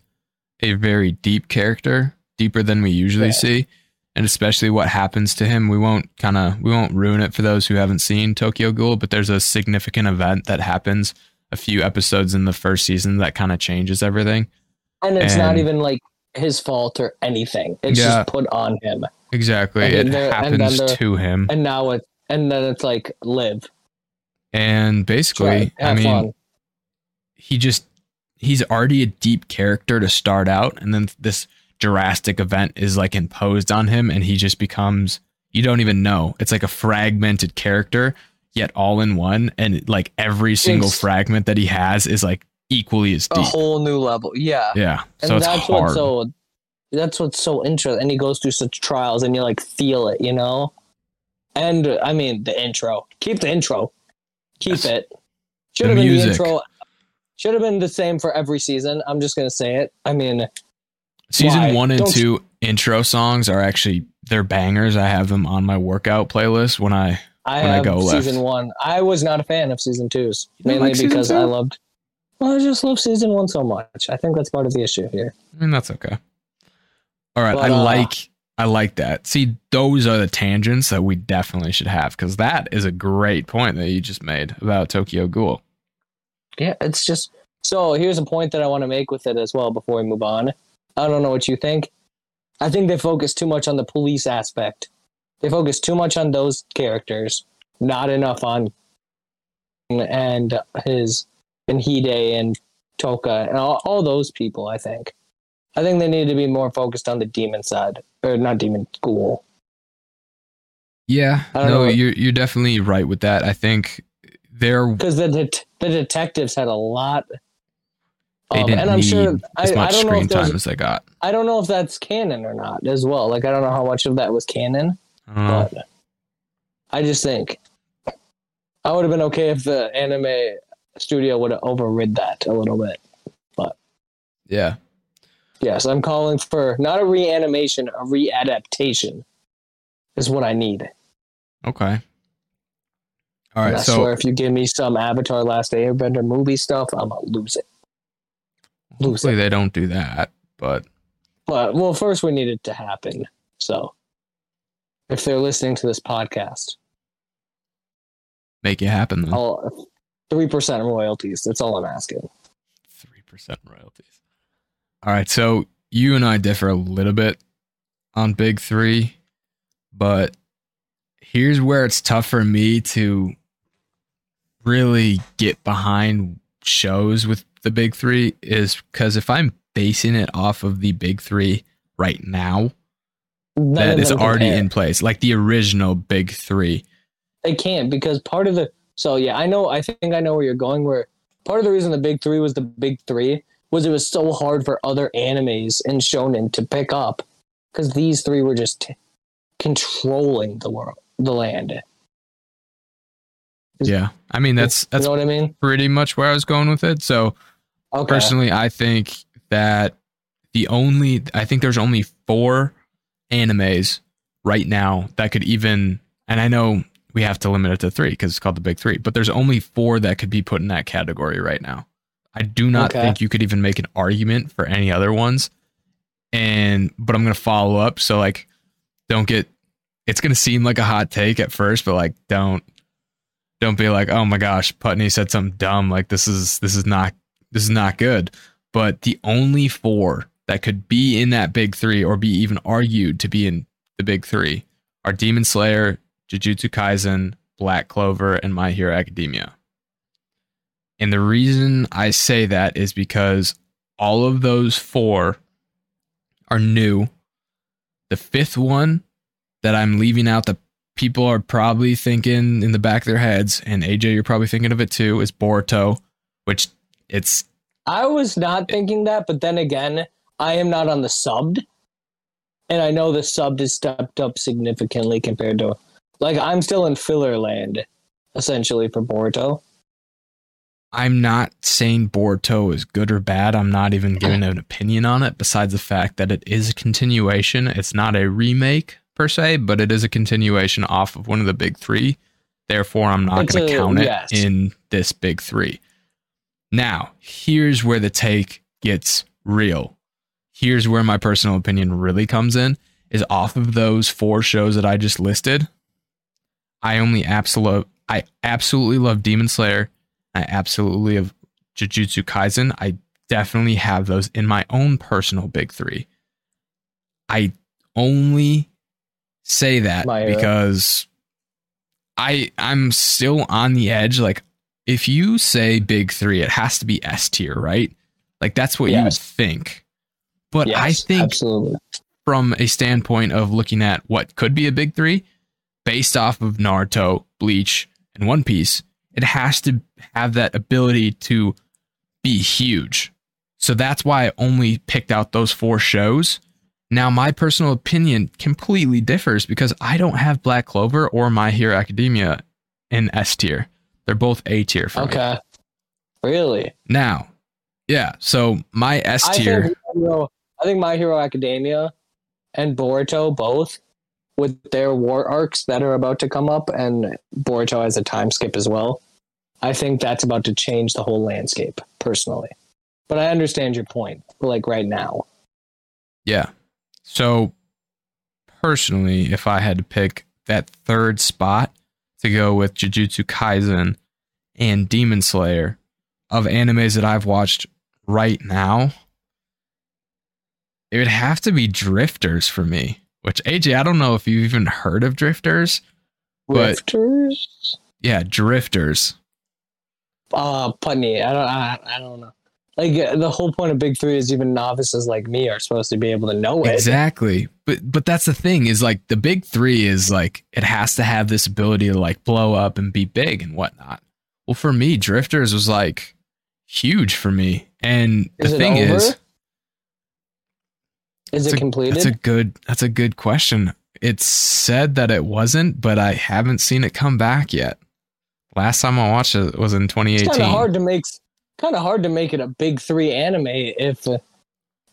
Speaker 1: a very deep character, deeper than we usually
Speaker 2: Yeah.
Speaker 1: see, and especially what happens to him. We won't kind of we won't ruin it for those who haven't seen Tokyo Ghoul, but there's a significant event that happens a few episodes in the first season that kind of changes everything.
Speaker 2: And it's not even like his fault or anything. It's
Speaker 1: Yeah.
Speaker 2: just put on him.
Speaker 1: Exactly,
Speaker 2: And
Speaker 1: it
Speaker 2: there-
Speaker 1: happens to him,
Speaker 2: And now it and then it's like live.
Speaker 1: and basically, I mean,
Speaker 2: fun.
Speaker 1: He just he's already a deep character to start out and then this drastic event is like imposed on him and he just becomes you don't even know it's like a fragmented character yet all in one and like every single
Speaker 2: It's-
Speaker 1: fragment that he has is like equally as
Speaker 2: a whole new level. Yeah.
Speaker 1: yeah
Speaker 2: And
Speaker 1: so it's
Speaker 2: that's
Speaker 1: hard
Speaker 2: what's so that's what's so interesting. And he goes through such trials and you like feel it, you know? And I mean the intro. Keep the intro. Keep it. Should have been the intro. Should have been the same for every season. I'm just gonna say it. I mean,
Speaker 1: season
Speaker 2: why?
Speaker 1: one and
Speaker 2: Don't-
Speaker 1: two intro songs are actually they're bangers i have them on my workout playlist when i
Speaker 2: I
Speaker 1: When I
Speaker 2: have
Speaker 1: go left.
Speaker 2: season one. I was not a fan of season twos, mainly
Speaker 1: like
Speaker 2: because
Speaker 1: two?
Speaker 2: I loved. Well, I just love season one so much. I think that's part of the issue here.
Speaker 1: I mean, that's okay. All right,
Speaker 2: But,
Speaker 1: I
Speaker 2: uh,
Speaker 1: like I like that. See, those are the tangents that we definitely should have because that is a great point that you just made about Tokyo Ghoul.
Speaker 2: Yeah, it's just so. Here's a point that I want to make with it as well before we move on. I don't know what you think. I think they focus too much on the police aspect. They focus too much on those characters, not enough on and his and Hide and Toka and all, all those people. I think. I think they need to be more focused on the demon side, or not demon school.
Speaker 1: Yeah, no, you're you're definitely right with that. I think they're
Speaker 2: because the det- the detectives had a lot.
Speaker 1: they
Speaker 2: of-
Speaker 1: didn't
Speaker 2: and I'm
Speaker 1: need
Speaker 2: sure
Speaker 1: as
Speaker 2: I,
Speaker 1: much
Speaker 2: don't know
Speaker 1: screen
Speaker 2: if
Speaker 1: time as they got.
Speaker 2: I don't know if that's canon or not as well. Like I don't know how much of that was canon,
Speaker 1: I know.
Speaker 2: but I just think I would have been okay if the anime studio would have overrid that a little bit.
Speaker 1: But yeah,
Speaker 2: Yes, I'm calling for not a reanimation, a readaptation is what I need.
Speaker 1: okay. All right,
Speaker 2: I
Speaker 1: so
Speaker 2: swear if you give me some Avatar Last Airbender movie stuff, I'm gonna lose it. lose
Speaker 1: hopefully they don't do that, but
Speaker 2: But well, first we need it to happen. So if they're listening to this podcast,
Speaker 1: make it happen then.
Speaker 2: Three percent royalties. That's all I'm asking.
Speaker 1: Three percent royalties. All right, so you and I differ a little bit on Big Three, but here's where it's tough for me to really get behind shows with the Big Three is because if I'm basing it off of the Big Three right now,
Speaker 2: None
Speaker 1: that is already
Speaker 2: compare.
Speaker 1: in place, like the original Big Three.
Speaker 2: They can't because part of the so yeah, I know. I think I know where you're going. Where part of the reason the big three was the big three was it was so hard for other animes and shonen to pick up because these three were just t- controlling the world, the land.
Speaker 1: Yeah, I mean that's
Speaker 2: you
Speaker 1: that's
Speaker 2: know what I mean?
Speaker 1: pretty much where I was going with it. So
Speaker 2: Okay.
Speaker 1: personally i think that the only i think there's only four animes right now that could even and i know we have to limit it to three because it's called the big three but there's only four that could be put in that category right now i do not
Speaker 2: Okay.
Speaker 1: think you could even make an argument for any other ones and but i'm gonna follow up so like don't get it's gonna seem like a hot take at first but like don't don't be like oh my gosh putney said something dumb like this is this is not this is not good. But the only four that could be in that big three or be even argued to be in the big three are Demon Slayer, Jujutsu Kaisen, Black Clover, and My Hero Academia. And the reason I say that is because all of those four are new. The fifth one that I'm leaving out that people are probably thinking in the back of their heads, and AJ, you're probably thinking of it too, is Boruto, which it's
Speaker 2: I was not thinking that, but then again, I am not on the subbed, and I know the subbed has stepped up significantly compared to like I'm still in filler land, essentially for Boruto.
Speaker 1: I'm not saying Boruto is good or bad. I'm not even giving an opinion on it, besides the fact that it is a continuation. It's not a remake per se, but it is a continuation off of one of the big three. Therefore, I'm not going to count it
Speaker 2: yes.
Speaker 1: in this big three. Now, here's where the take gets real. Here's where my personal opinion really comes in is off of those four shows that I just listed. I only absolute I absolutely love Demon Slayer. I absolutely love Jujutsu Kaisen. I definitely have those in my own personal big 3. I only say that
Speaker 2: My Hero.
Speaker 1: because I I'm still on the edge like if you say big 3 it has to be S tier, right? Like that's what you would think. But I think
Speaker 2: absolutely.
Speaker 1: from a standpoint of looking at what could be a big three based off of Naruto, Bleach, and One Piece, it has to have that ability to be huge. So that's why I only picked out those four shows. Now, my personal opinion completely differs because I don't have Black Clover or My Hero Academia in S tier. They're both A tier for me.
Speaker 2: Okay. Really?
Speaker 1: Now, yeah, so my S tier.
Speaker 2: think, My Hero- I think My Hero Academia and Boruto both, with their war arcs that are about to come up, and Boruto has a time skip as well. I think that's about to change the whole landscape, personally. But I understand your point, like right now.
Speaker 1: Yeah. So personally, if I had to pick that third spot to go with Jujutsu Kaisen and Demon Slayer of animes that I've watched right now, it would have to be Drifters for me. Which AJ, I don't know if you've even heard of Drifters. But-
Speaker 2: Rifters?
Speaker 1: Yeah, Drifters.
Speaker 2: Uh, Putney. I don't. I, I don't know. Like the whole point of Big Three is even novices like me are supposed to be able to know it.
Speaker 1: Exactly. But but that's the thing is like the big three is like it has to have this ability to like blow up and be big and whatnot. Well, for me, Drifters was like huge for me. And the
Speaker 2: Is it
Speaker 1: thing
Speaker 2: over?
Speaker 1: is,
Speaker 2: Is it
Speaker 1: a-
Speaker 2: completed?
Speaker 1: that's a good that's a good question. It's said that it wasn't, but I haven't seen it come back yet. Last time I watched it was in
Speaker 2: it's kind
Speaker 1: 2018.
Speaker 2: of hard to make kind of hard to make it a big three anime if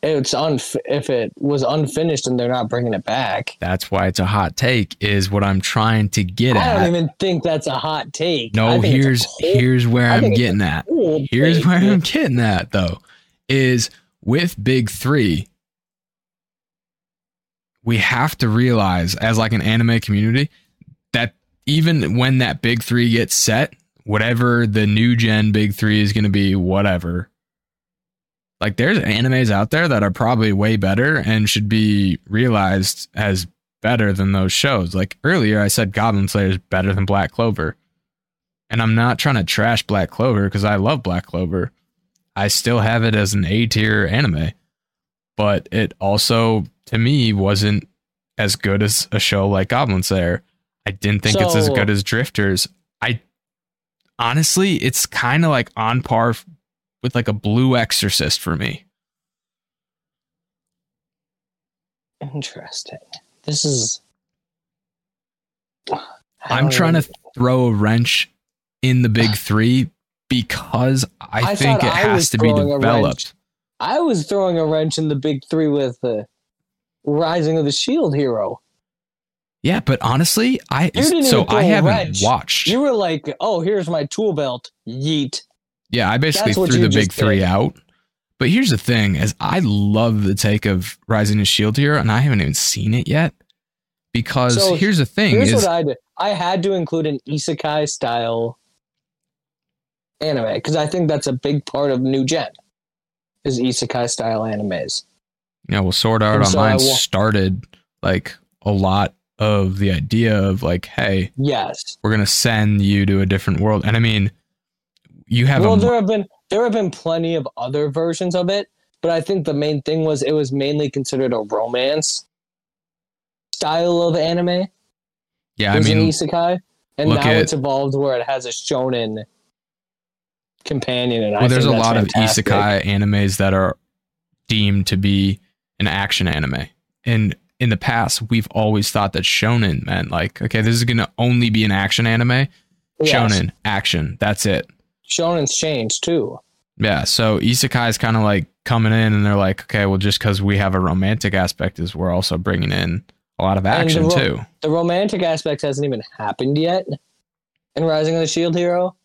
Speaker 2: it's unf- if it was unfinished and they're not bringing it back.
Speaker 1: That's why it's a hot take. Is what I'm trying to get at.
Speaker 2: I don't even think that's a hot take.
Speaker 1: No,
Speaker 2: think it's a
Speaker 1: here's here's where
Speaker 2: I
Speaker 1: I'm
Speaker 2: think it's a
Speaker 1: getting at. Here's
Speaker 2: take.
Speaker 1: where I'm getting at though, is with Big Three, we have to realize as like an anime community that even when that Big Three gets set, whatever the new gen Big Three is going to be, whatever. Like there's animes out there that are probably way better and should be realized as better than those shows. Like earlier, I said Goblin Slayer is better than Black Clover. And I'm not trying to trash Black Clover because I love Black Clover. I still have it as an A tier anime, but it also, to me, wasn't as good as a show like Goblin Slayer. I didn't think it's as good as Drifters. Honestly, it's kind of like on par f- with like a Blue Exorcist for me.
Speaker 2: Interesting. This is.
Speaker 1: I'm trying to throw a wrench in the big three because I,
Speaker 2: I
Speaker 1: think it
Speaker 2: I
Speaker 1: has to be developed.
Speaker 2: I was throwing a wrench in the big three with uh, Rising of the Shield Hero.
Speaker 1: Yeah, but honestly, I so I haven't watched.
Speaker 2: You were like, "Oh, here's my tool belt." Yeet.
Speaker 1: yeah, I basically
Speaker 2: That's
Speaker 1: threw the big three
Speaker 2: did.
Speaker 1: out. But here's the thing: is I love the take of Rising of Shield Hero, and I haven't even seen it yet. Because
Speaker 2: So,
Speaker 1: here's the thing:
Speaker 2: Here's
Speaker 1: is
Speaker 2: what I did. I had to include an isekai style anime because I think that's a big part of new gen. Is isekai style animes.
Speaker 1: Yeah, well, Sword Art
Speaker 2: And so
Speaker 1: Online
Speaker 2: wa-
Speaker 1: started like a lot of the idea of like, hey,
Speaker 2: Yes.
Speaker 1: we're gonna send you to a different world, and I mean, you have
Speaker 2: well,
Speaker 1: a
Speaker 2: there have been there have been plenty of other versions of it, but I think the main thing was it was mainly considered a romance style of anime.
Speaker 1: yeah, I mean,
Speaker 2: an isekai, and now
Speaker 1: at-
Speaker 2: it's evolved where it has a shonen companion. And I
Speaker 1: Well, there's a lot
Speaker 2: fantastic.
Speaker 1: of isekai animes that are deemed to be an action anime. And in the past, we've always thought that shonen meant like, okay, this is going to only be an action anime.
Speaker 2: Yes.
Speaker 1: Shonen, action. That's it.
Speaker 2: Shonen's changed too.
Speaker 1: Yeah. So isekai is kind of like coming in and they're like, okay, well, just because we have a romantic aspect, is we're also bringing in a lot of
Speaker 2: And the
Speaker 1: action
Speaker 2: ro-
Speaker 1: too.
Speaker 2: The romantic aspect hasn't even happened yet in Rising of the Shield Hero,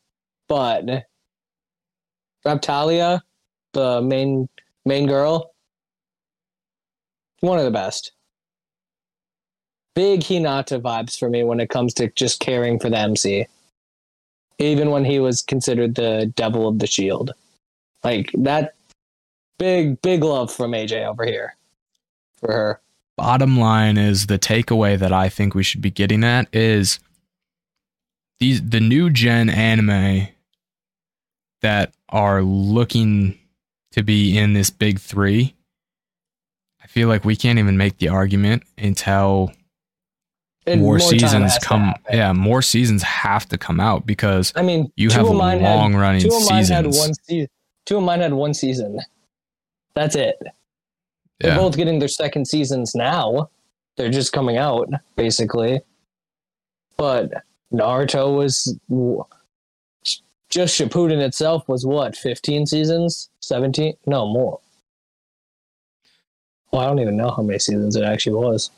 Speaker 2: but Raphtalia, the main main girl, one of the best. Big Hinata vibes for me when it comes to just caring for the MC. Even when he was considered the devil of the shield. Like that big, big love from AJ over here for her.
Speaker 1: bottom line is the takeaway that I think we should be getting at is these the new gen anime that are looking to be in this big three. I feel like we can't even make the argument until More,
Speaker 2: time
Speaker 1: seasons come. Yeah, more seasons have to come out because
Speaker 2: I mean,
Speaker 1: you have
Speaker 2: had-
Speaker 1: long running
Speaker 2: two of mine had one season. Two of mine had one season. That's it. They're both getting their second seasons now. They're just coming out, basically. But Naruto was just Shippuden itself was what, 15 seasons? 17? No, more. Well, I don't even know how many seasons it actually was.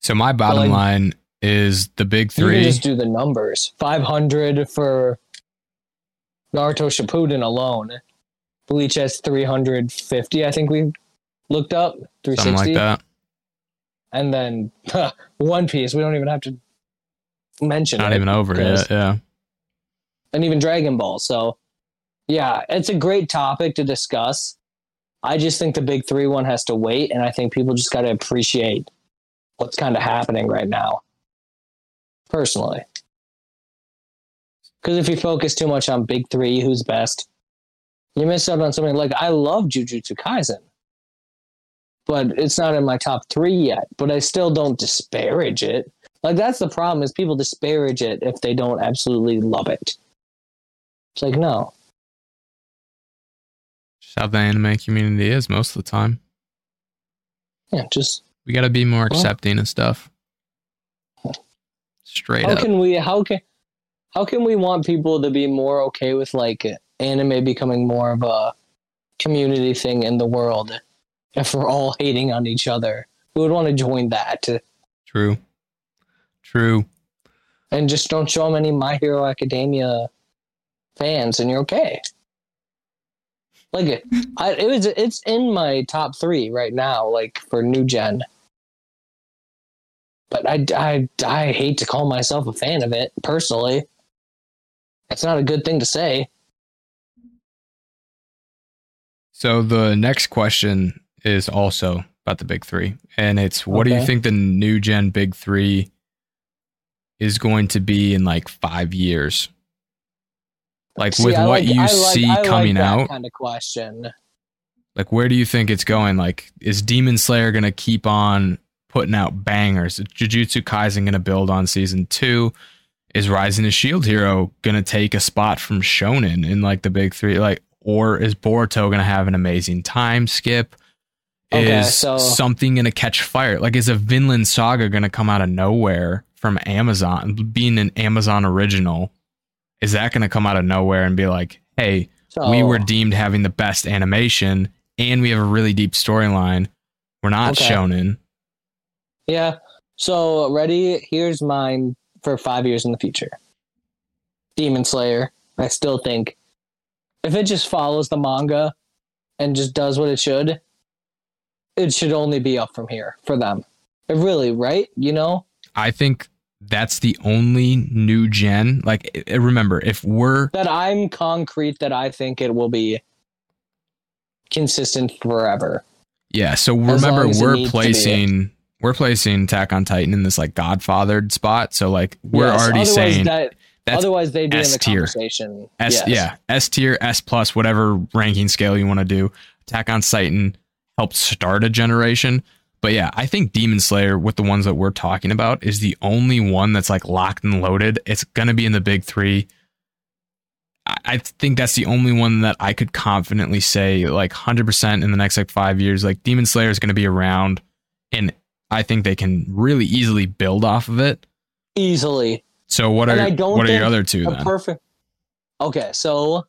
Speaker 1: So my bottom
Speaker 2: like-
Speaker 1: line is the big
Speaker 2: You
Speaker 1: three.
Speaker 2: just do the numbers. 500 for Naruto Shippuden alone. Bleach has 350, I think we looked up. 360.
Speaker 1: Something like that.
Speaker 2: And then One Piece, we don't even have to mention
Speaker 1: Not
Speaker 2: it
Speaker 1: even over yet. Yeah.
Speaker 2: And even Dragon Ball. So, yeah, it's a great topic to discuss. I just think the big three one has to wait. And I think people just got to appreciate what's kind of happening right now. Personally. Because if you focus too much on big three, who's best, you miss out on something like I love Jujutsu Kaisen, but it's not in my top three yet. But I still don't disparage it. Like that's the problem is people disparage it if they don't absolutely love it. It's like no,
Speaker 1: Just how the anime community is most of the time.
Speaker 2: yeah, just
Speaker 1: We got to be more accepting and stuff. Straight
Speaker 2: how
Speaker 1: up.
Speaker 2: can we how can how can we want people to be more okay with like anime becoming more of a community thing in the world if we're all hating on each other? Who would want to join that?
Speaker 1: True. True.
Speaker 2: and just don't show them any My Hero Academia fans, and you're okay. Like I, it was, it's in my top three right now, like for new gen. But I, I, I hate to call myself a fan of it personally. That's not a good thing to say.
Speaker 1: So the next question is also about the big three. And it's what do you think the new gen big three is going to be in like five years? Like
Speaker 2: See,
Speaker 1: with
Speaker 2: I
Speaker 1: what
Speaker 2: like-
Speaker 1: you
Speaker 2: I like-
Speaker 1: see
Speaker 2: like
Speaker 1: coming
Speaker 2: that
Speaker 1: out,
Speaker 2: kind of question.
Speaker 1: like where do you think it's going? Like, is Demon Slayer gonna keep on putting out bangers? Jujutsu Kaisen gonna build on season two? Is Rising to Shield Hero gonna take a spot from Shonen in like the big three? Like, or is Boruto gonna have an amazing time skip?
Speaker 2: Okay,
Speaker 1: is
Speaker 2: so-
Speaker 1: something gonna catch fire? Like, is a Vinland Saga gonna come out of nowhere from Amazon, being an Amazon original? Is that gonna come out of nowhere and be like, hey,
Speaker 2: So,
Speaker 1: we were deemed having the best animation and we have a really deep storyline. We're not
Speaker 2: Okay.
Speaker 1: shonen.
Speaker 2: Yeah. So ready? Here's mine for five years in the future. Demon Slayer. I still think if it just follows the manga and just does what it should, it should only be up from here for them. It really, right? You know?
Speaker 1: I think that's the only new gen. Like, remember, if we're
Speaker 2: That I'm concrete that I think it will be consistent forever.
Speaker 1: yeah, so
Speaker 2: As
Speaker 1: remember
Speaker 2: as
Speaker 1: we're
Speaker 2: needs to be.
Speaker 1: placing we're placing Attack on Titan in this like Godfathered spot. So like we're
Speaker 2: Yes,
Speaker 1: already saying
Speaker 2: that,
Speaker 1: that's
Speaker 2: otherwise they'd be in the
Speaker 1: tier.
Speaker 2: conversation.
Speaker 1: S
Speaker 2: Yes.
Speaker 1: yeah S tier S plus whatever ranking scale you want to do. Attack on Titan helped start a generation, but yeah, I think Demon Slayer with the ones that we're talking about is the only one that's like locked and loaded. It's gonna be in the big three. I- I think that's the only one that I could confidently say like 100% in the next like 5 years like Demon Slayer is going to be around and I think they can really easily build off of it.
Speaker 2: Easily.
Speaker 1: So what are
Speaker 2: don't
Speaker 1: what are your other two then?
Speaker 2: perfect. Okay, so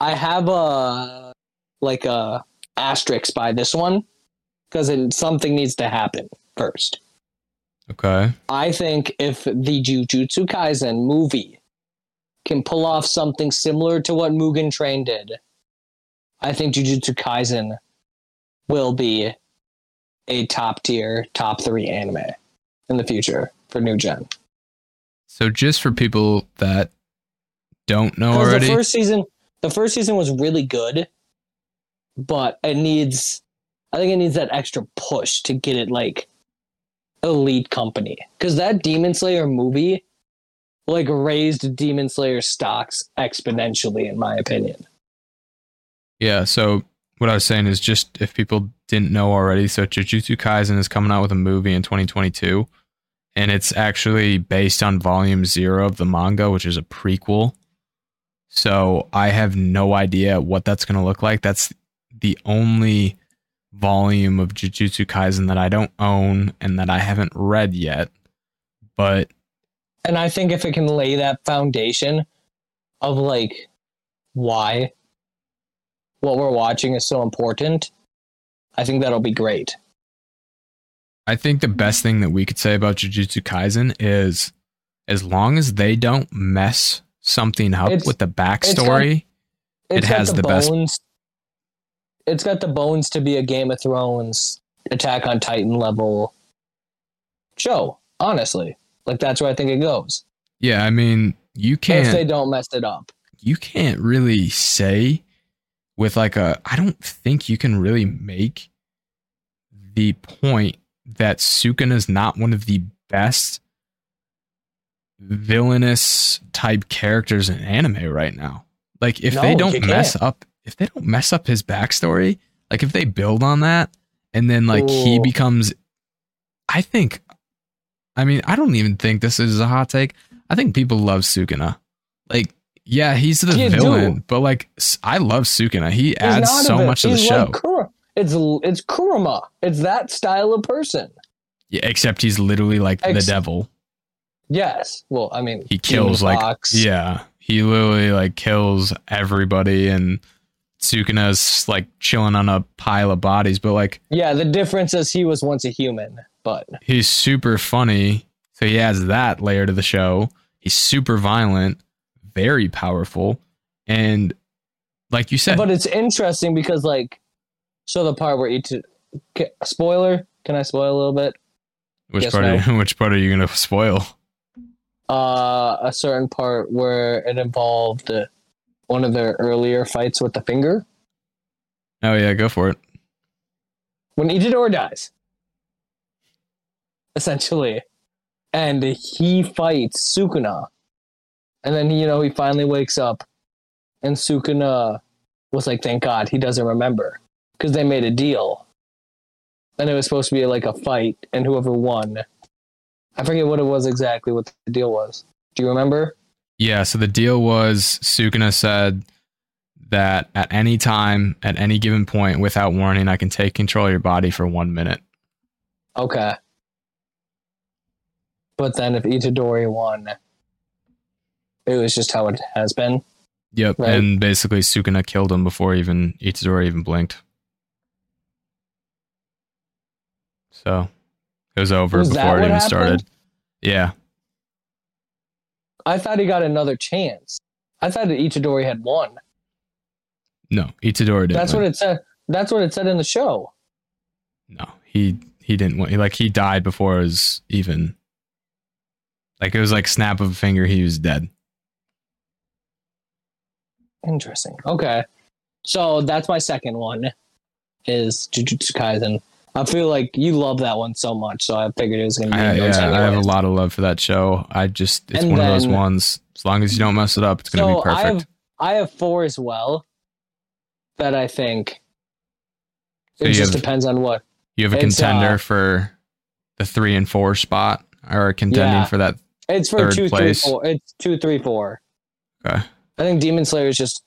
Speaker 2: I have a like a asterisk by this one because something needs to happen first.
Speaker 1: okay.
Speaker 2: I think if the Jujutsu Kaisen movie can pull off something similar to what Mugen Train did, I think Jujutsu Kaisen will be a top tier, top three anime in the future for new gen.
Speaker 1: So just for people that don't know already,
Speaker 2: the first season, the first season was really good, but it needs, I think it needs that extra push to get it like elite company. Because that Demon Slayer movie, like raised Demon Slayer stocks exponentially, in my opinion.
Speaker 1: Yeah, so what I was saying is just if people didn't know already, so Jujutsu Kaisen is coming out with a movie in 2022, and it's actually based on volume zero of the manga, which is a prequel. So I have no idea what that's going to look like. That's the only volume of Jujutsu Kaisen that I don't own and that I haven't read yet. But
Speaker 2: And I think if it can lay that foundation of like why what we're watching is so important, I think that'll be great.
Speaker 1: I think the best thing that we could say about Jujutsu Kaisen is as long as they don't mess something up
Speaker 2: It's-
Speaker 1: with the
Speaker 2: got-
Speaker 1: backstory,
Speaker 2: It's
Speaker 1: It has
Speaker 2: the,
Speaker 1: the best-
Speaker 2: bones. It's got the bones to be a Game of Thrones Attack on Titan level show. Honestly, like that's where I think it goes.
Speaker 1: yeah, I mean, you can't.
Speaker 2: if they don't mess it up.
Speaker 1: you can't really say with like a I don't think you can really make the point that Sukuna is not one of the best villainous type characters in anime right now. Like if they don't mess up if they don't mess up his backstory, like if they build on that and then like he becomes I think I mean, I don't even think this is a hot take. I think people love Sukuna. Like yeah, he's the
Speaker 2: You do.
Speaker 1: villain, but like I love Sukuna. He adds so much to the
Speaker 2: he's
Speaker 1: show.
Speaker 2: like Kura- it's it's Kurama. It's that style of person.
Speaker 1: yeah, except he's literally like the devil.
Speaker 2: Yes. Well, I mean,
Speaker 1: He kills like
Speaker 2: Fox.
Speaker 1: yeah, he literally like kills everybody and Sukuna's like chilling on a pile of bodies, but like
Speaker 2: Yeah, the difference is he was once a human, but
Speaker 1: he's super funny. So he adds that layer to the show. He's super violent, very powerful, and like you said,
Speaker 2: but it's interesting because like, so the part where each spoiler. Can I spoil a little bit?
Speaker 1: which
Speaker 2: yes,
Speaker 1: part?
Speaker 2: no.
Speaker 1: Are you, which part are you gonna spoil?
Speaker 2: Uh, a certain part where it involved one of their earlier fights with the finger
Speaker 1: Oh yeah, go for it.
Speaker 2: when Itadori dies, essentially, and he fights Sukuna, and then you know he finally wakes up, and Sukuna was like, "Thank God he doesn't remember," because they made a deal, and it was supposed to be like a fight, and whoever won, I forget what it was exactly. What the deal was? Do you remember?
Speaker 1: Yeah, so the deal was Sukuna said that at any time, at any given point, without warning, I can take control of your body for one minute.
Speaker 2: Okay. But then if Itadori won, it was just how it has been.
Speaker 1: Yep,
Speaker 2: Right.
Speaker 1: and basically Sukuna killed him before even Itadori even blinked. So it was over
Speaker 2: Was
Speaker 1: before it even
Speaker 2: happened?
Speaker 1: started. Yeah,
Speaker 2: I thought he got another chance. I thought that Itadori had won.
Speaker 1: no, Itadori didn't.
Speaker 2: That's
Speaker 1: win.
Speaker 2: what it said. That's what it said in the show.
Speaker 1: No, he he didn't win. Like he died before it was even. Like it was like snap of a finger, he was dead.
Speaker 2: Interesting. Okay. So that's my second one is Jujutsu Kaisen. I feel like you love that one so much, so I figured it was going to be
Speaker 1: I,
Speaker 2: yours
Speaker 1: yeah, I have a lot of love for that show. I just it's
Speaker 2: And
Speaker 1: one of those ones. As long as you don't mess it up, it's gonna
Speaker 2: So
Speaker 1: be perfect.
Speaker 2: I have I have four as well that I think
Speaker 1: So
Speaker 2: it just
Speaker 1: have-
Speaker 2: depends on what
Speaker 1: you have a
Speaker 2: it's,
Speaker 1: contender
Speaker 2: uh,
Speaker 1: for the three and four spot, or contending
Speaker 2: Yeah.
Speaker 1: for that.
Speaker 2: It's for
Speaker 1: Third
Speaker 2: two, three, four. It's two, three, four.
Speaker 1: Okay.
Speaker 2: I think Demon Slayer is just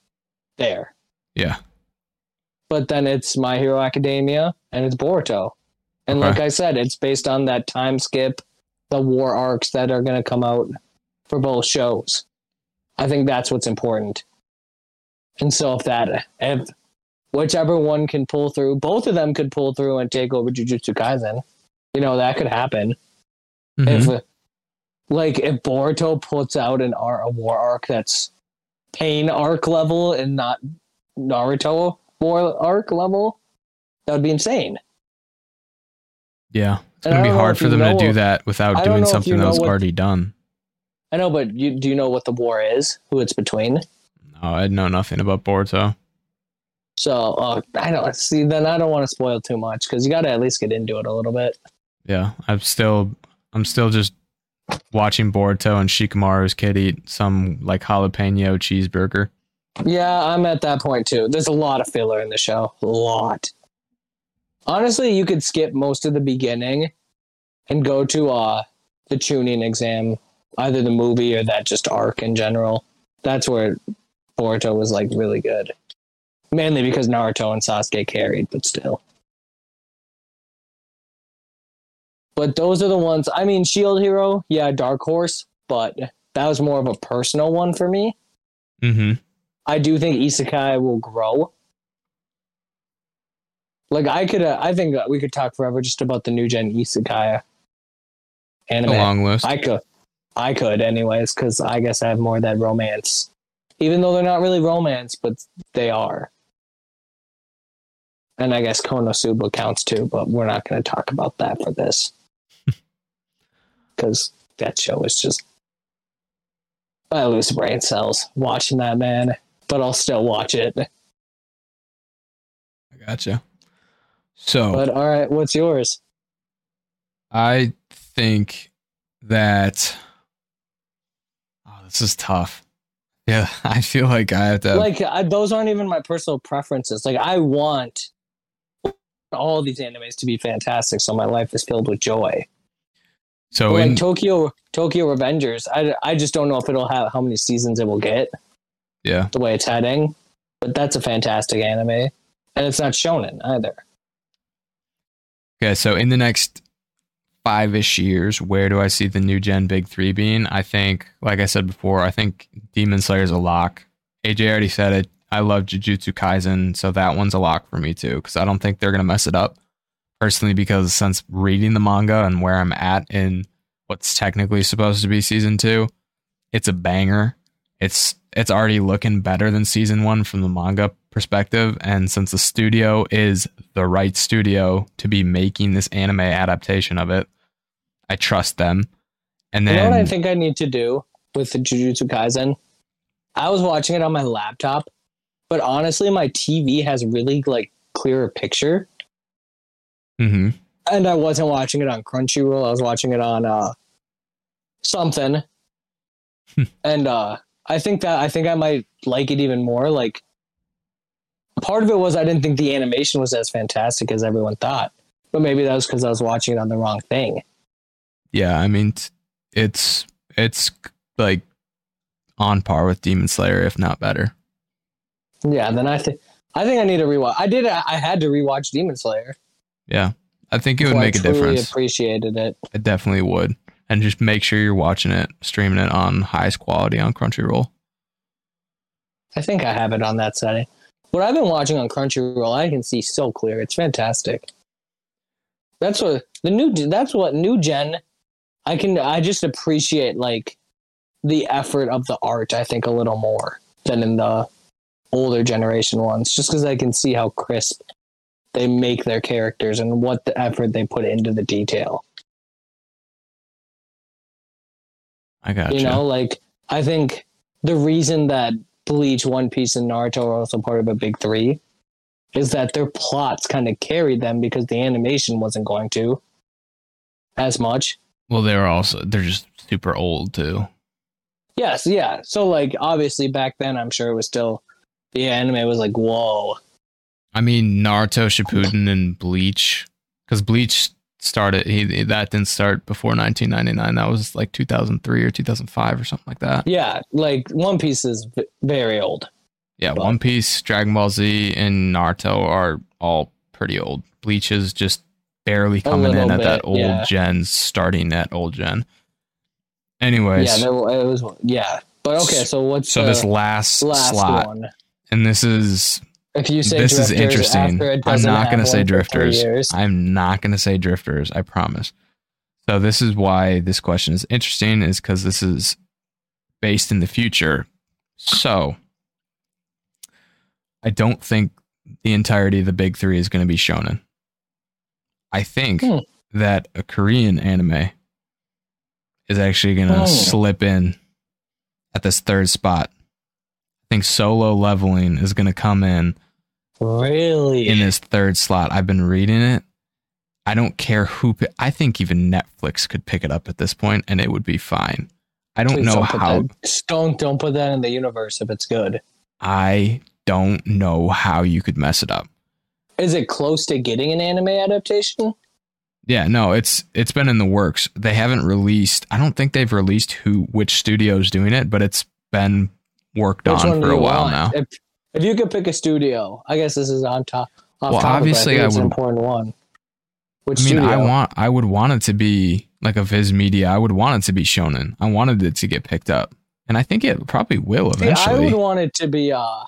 Speaker 2: there.
Speaker 1: Yeah.
Speaker 2: But then it's My Hero Academia and it's Boruto. And
Speaker 1: Okay.
Speaker 2: like I said, it's based on that time skip, the war arcs that are going to come out for both shows. I think that's what's important. And so if that, if whichever one can pull through, both of them could pull through and take over Jujutsu Kaisen. You know, that could happen.
Speaker 1: Mhm.
Speaker 2: If, like, if Boruto puts out an art, a war arc that's pain arc level and not Naruto war arc level, that would be insane.
Speaker 1: yeah. It's
Speaker 2: And
Speaker 1: to be hard for them to do that without doing something that was
Speaker 2: what-
Speaker 1: already done.
Speaker 2: I know, but you do you know what the war is? Who it's between?
Speaker 1: No, I know nothing about Boruto.
Speaker 2: So uh, I don't see. Then I don't want to spoil too much because you got to at least get into it a little bit.
Speaker 1: Yeah, I'm still I'm still just watching Boruto and Shikamaru's kid eat some like jalapeno cheeseburger.
Speaker 2: Yeah, I'm at that point too. There's a lot of filler in the show. A lot. Honestly, you could skip most of the beginning and go to uh the Chunin exam, either the movie or that just arc in general. That's where Boruto was like really good. Mainly because Naruto and Sasuke carried, but still. But those are the ones. I mean, Shield Hero, yeah, Dark Horse, but that was more of a personal one for me.
Speaker 1: Mm-hmm.
Speaker 2: I do think isekai will grow. Like I could, uh, I think we could talk forever just about the new gen isekai
Speaker 1: A long list.
Speaker 2: I could, I could, anyways, because I guess I have more of that romance, even though they're not really romance, but they are. And I guess Konosuba counts too, but we're not going to talk about that for this, because that show is just. I lose brain cells watching that man, but I'll still watch it.
Speaker 1: I gotcha. So
Speaker 2: But all right, what's yours?
Speaker 1: I think that oh, this is tough. Yeah, I feel like I have to.
Speaker 2: like I, those aren't even my personal preferences. Like I want all these animes to be fantastic, so my life is filled with joy.
Speaker 1: So
Speaker 2: like
Speaker 1: in
Speaker 2: Tokyo Tokyo Revengers, I, I just don't know if it'll have how many seasons it will get
Speaker 1: yeah,
Speaker 2: the way it's heading. But that's a fantastic anime, and it's not shonen either.
Speaker 1: okay. So in the next five ish years, where do I see the new gen big three being? I think, like I said before, I think Demon Slayer is a lock. AJ already said it. I love Jujutsu Kaisen, so that one's a lock for me too, because I don't think they're gonna mess it up. Personally, because since reading the manga and where I'm at in what's technically supposed to be season two, it's a banger. It's it's already looking better than season one from the manga perspective, and since the studio is the right studio to be making this anime adaptation of it, I trust them. And
Speaker 2: you know
Speaker 1: then
Speaker 2: what I think I need to do with the Jujutsu Kaisen? I was watching it on my laptop, but honestly, my TV has really like clearer picture.
Speaker 1: Mhm.
Speaker 2: and I wasn't watching it on Crunchyroll. I was watching it on uh something.
Speaker 1: Hmm.
Speaker 2: and uh I think that I think I might like it even more. Like part of it was I didn't think the animation was as fantastic as everyone thought. But maybe that was because I was watching it on the wrong thing.
Speaker 1: yeah, I mean it's it's like on par with Demon Slayer, if not better.
Speaker 2: Yeah, then I think I think I need to rewatch. I did. I had to rewatch Demon Slayer.
Speaker 1: Yeah, I think it would make
Speaker 2: I
Speaker 1: a difference.
Speaker 2: Appreciated it.
Speaker 1: It definitely would. And just make sure you're watching it, streaming it on highest quality on Crunchyroll.
Speaker 2: I think I have it on that setting. What I've been watching on Crunchyroll, I can see so clear. It's fantastic. That's what the new. That's what new gen. I can. I just appreciate like the effort of the art. I think a little more than in the older generation ones, just because I can see how crisp they make their characters and what the effort they put into the detail.
Speaker 1: I got
Speaker 2: You know, like I think the reason that Bleach, One Piece, and Naruto are also part of a big three is that their plots kind of carried them because the animation wasn't going to as much.
Speaker 1: Well, they're also they're just super old too.
Speaker 2: Yes, yeah. So like obviously back then I'm sure it was still the anime was like, whoa.
Speaker 1: I mean, Naruto Shippuden and Bleach, because Bleach started he that didn't start before 1999. That was like 2003 or 2005 or something like that.
Speaker 2: Yeah, like One Piece is very old.
Speaker 1: Yeah,
Speaker 2: But-
Speaker 1: One Piece, Dragon Ball Z, and Naruto are all pretty old. Bleach is just barely coming in at that old
Speaker 2: yeah.
Speaker 1: gen, starting at old gen. Anyways,
Speaker 2: yeah, there, it was. Yeah, but okay. So what's
Speaker 1: so this last,
Speaker 2: last
Speaker 1: slot,
Speaker 2: one?
Speaker 1: and this is
Speaker 2: If you say
Speaker 1: this is interesting. I'm
Speaker 2: doesn't
Speaker 1: going to say
Speaker 2: one for three
Speaker 1: drifters. I'm not going to say drifters. I promise. So this is why this question is interesting, is because this is based in the future. So I don't think the entirety of the big three is going to be shonen. I think
Speaker 2: Hmm. that
Speaker 1: that a Korean anime is actually going to
Speaker 2: Oh.
Speaker 1: slip in at this third spot. I think solo leveling is going to come in
Speaker 2: Really?
Speaker 1: in this third slot. I've been reading it. I don't care who. pi- I think even Netflix could pick it up at this point, and it would be fine. I don't
Speaker 2: Please
Speaker 1: know
Speaker 2: put
Speaker 1: how.
Speaker 2: that- don't don't put that in the universe if it's good.
Speaker 1: I don't know how you could mess it up.
Speaker 2: Is it close to getting an anime adaptation?
Speaker 1: Yeah, no, it's it's been in the works. They haven't released. I don't think they've released who which studio's doing it, but it's been worked
Speaker 2: Which
Speaker 1: on for a while
Speaker 2: want?
Speaker 1: now.
Speaker 2: If if you could pick a studio, I guess this is on top. Off
Speaker 1: Well, obviously
Speaker 2: I,
Speaker 1: I
Speaker 2: it's an
Speaker 1: would-
Speaker 2: important one. Which
Speaker 1: I mean,
Speaker 2: studio?
Speaker 1: I want. I would want it to be like a Viz Media. I would want it to be shonen. I wanted it to get picked up, and I think it probably will
Speaker 2: See, I would want it to be. uh I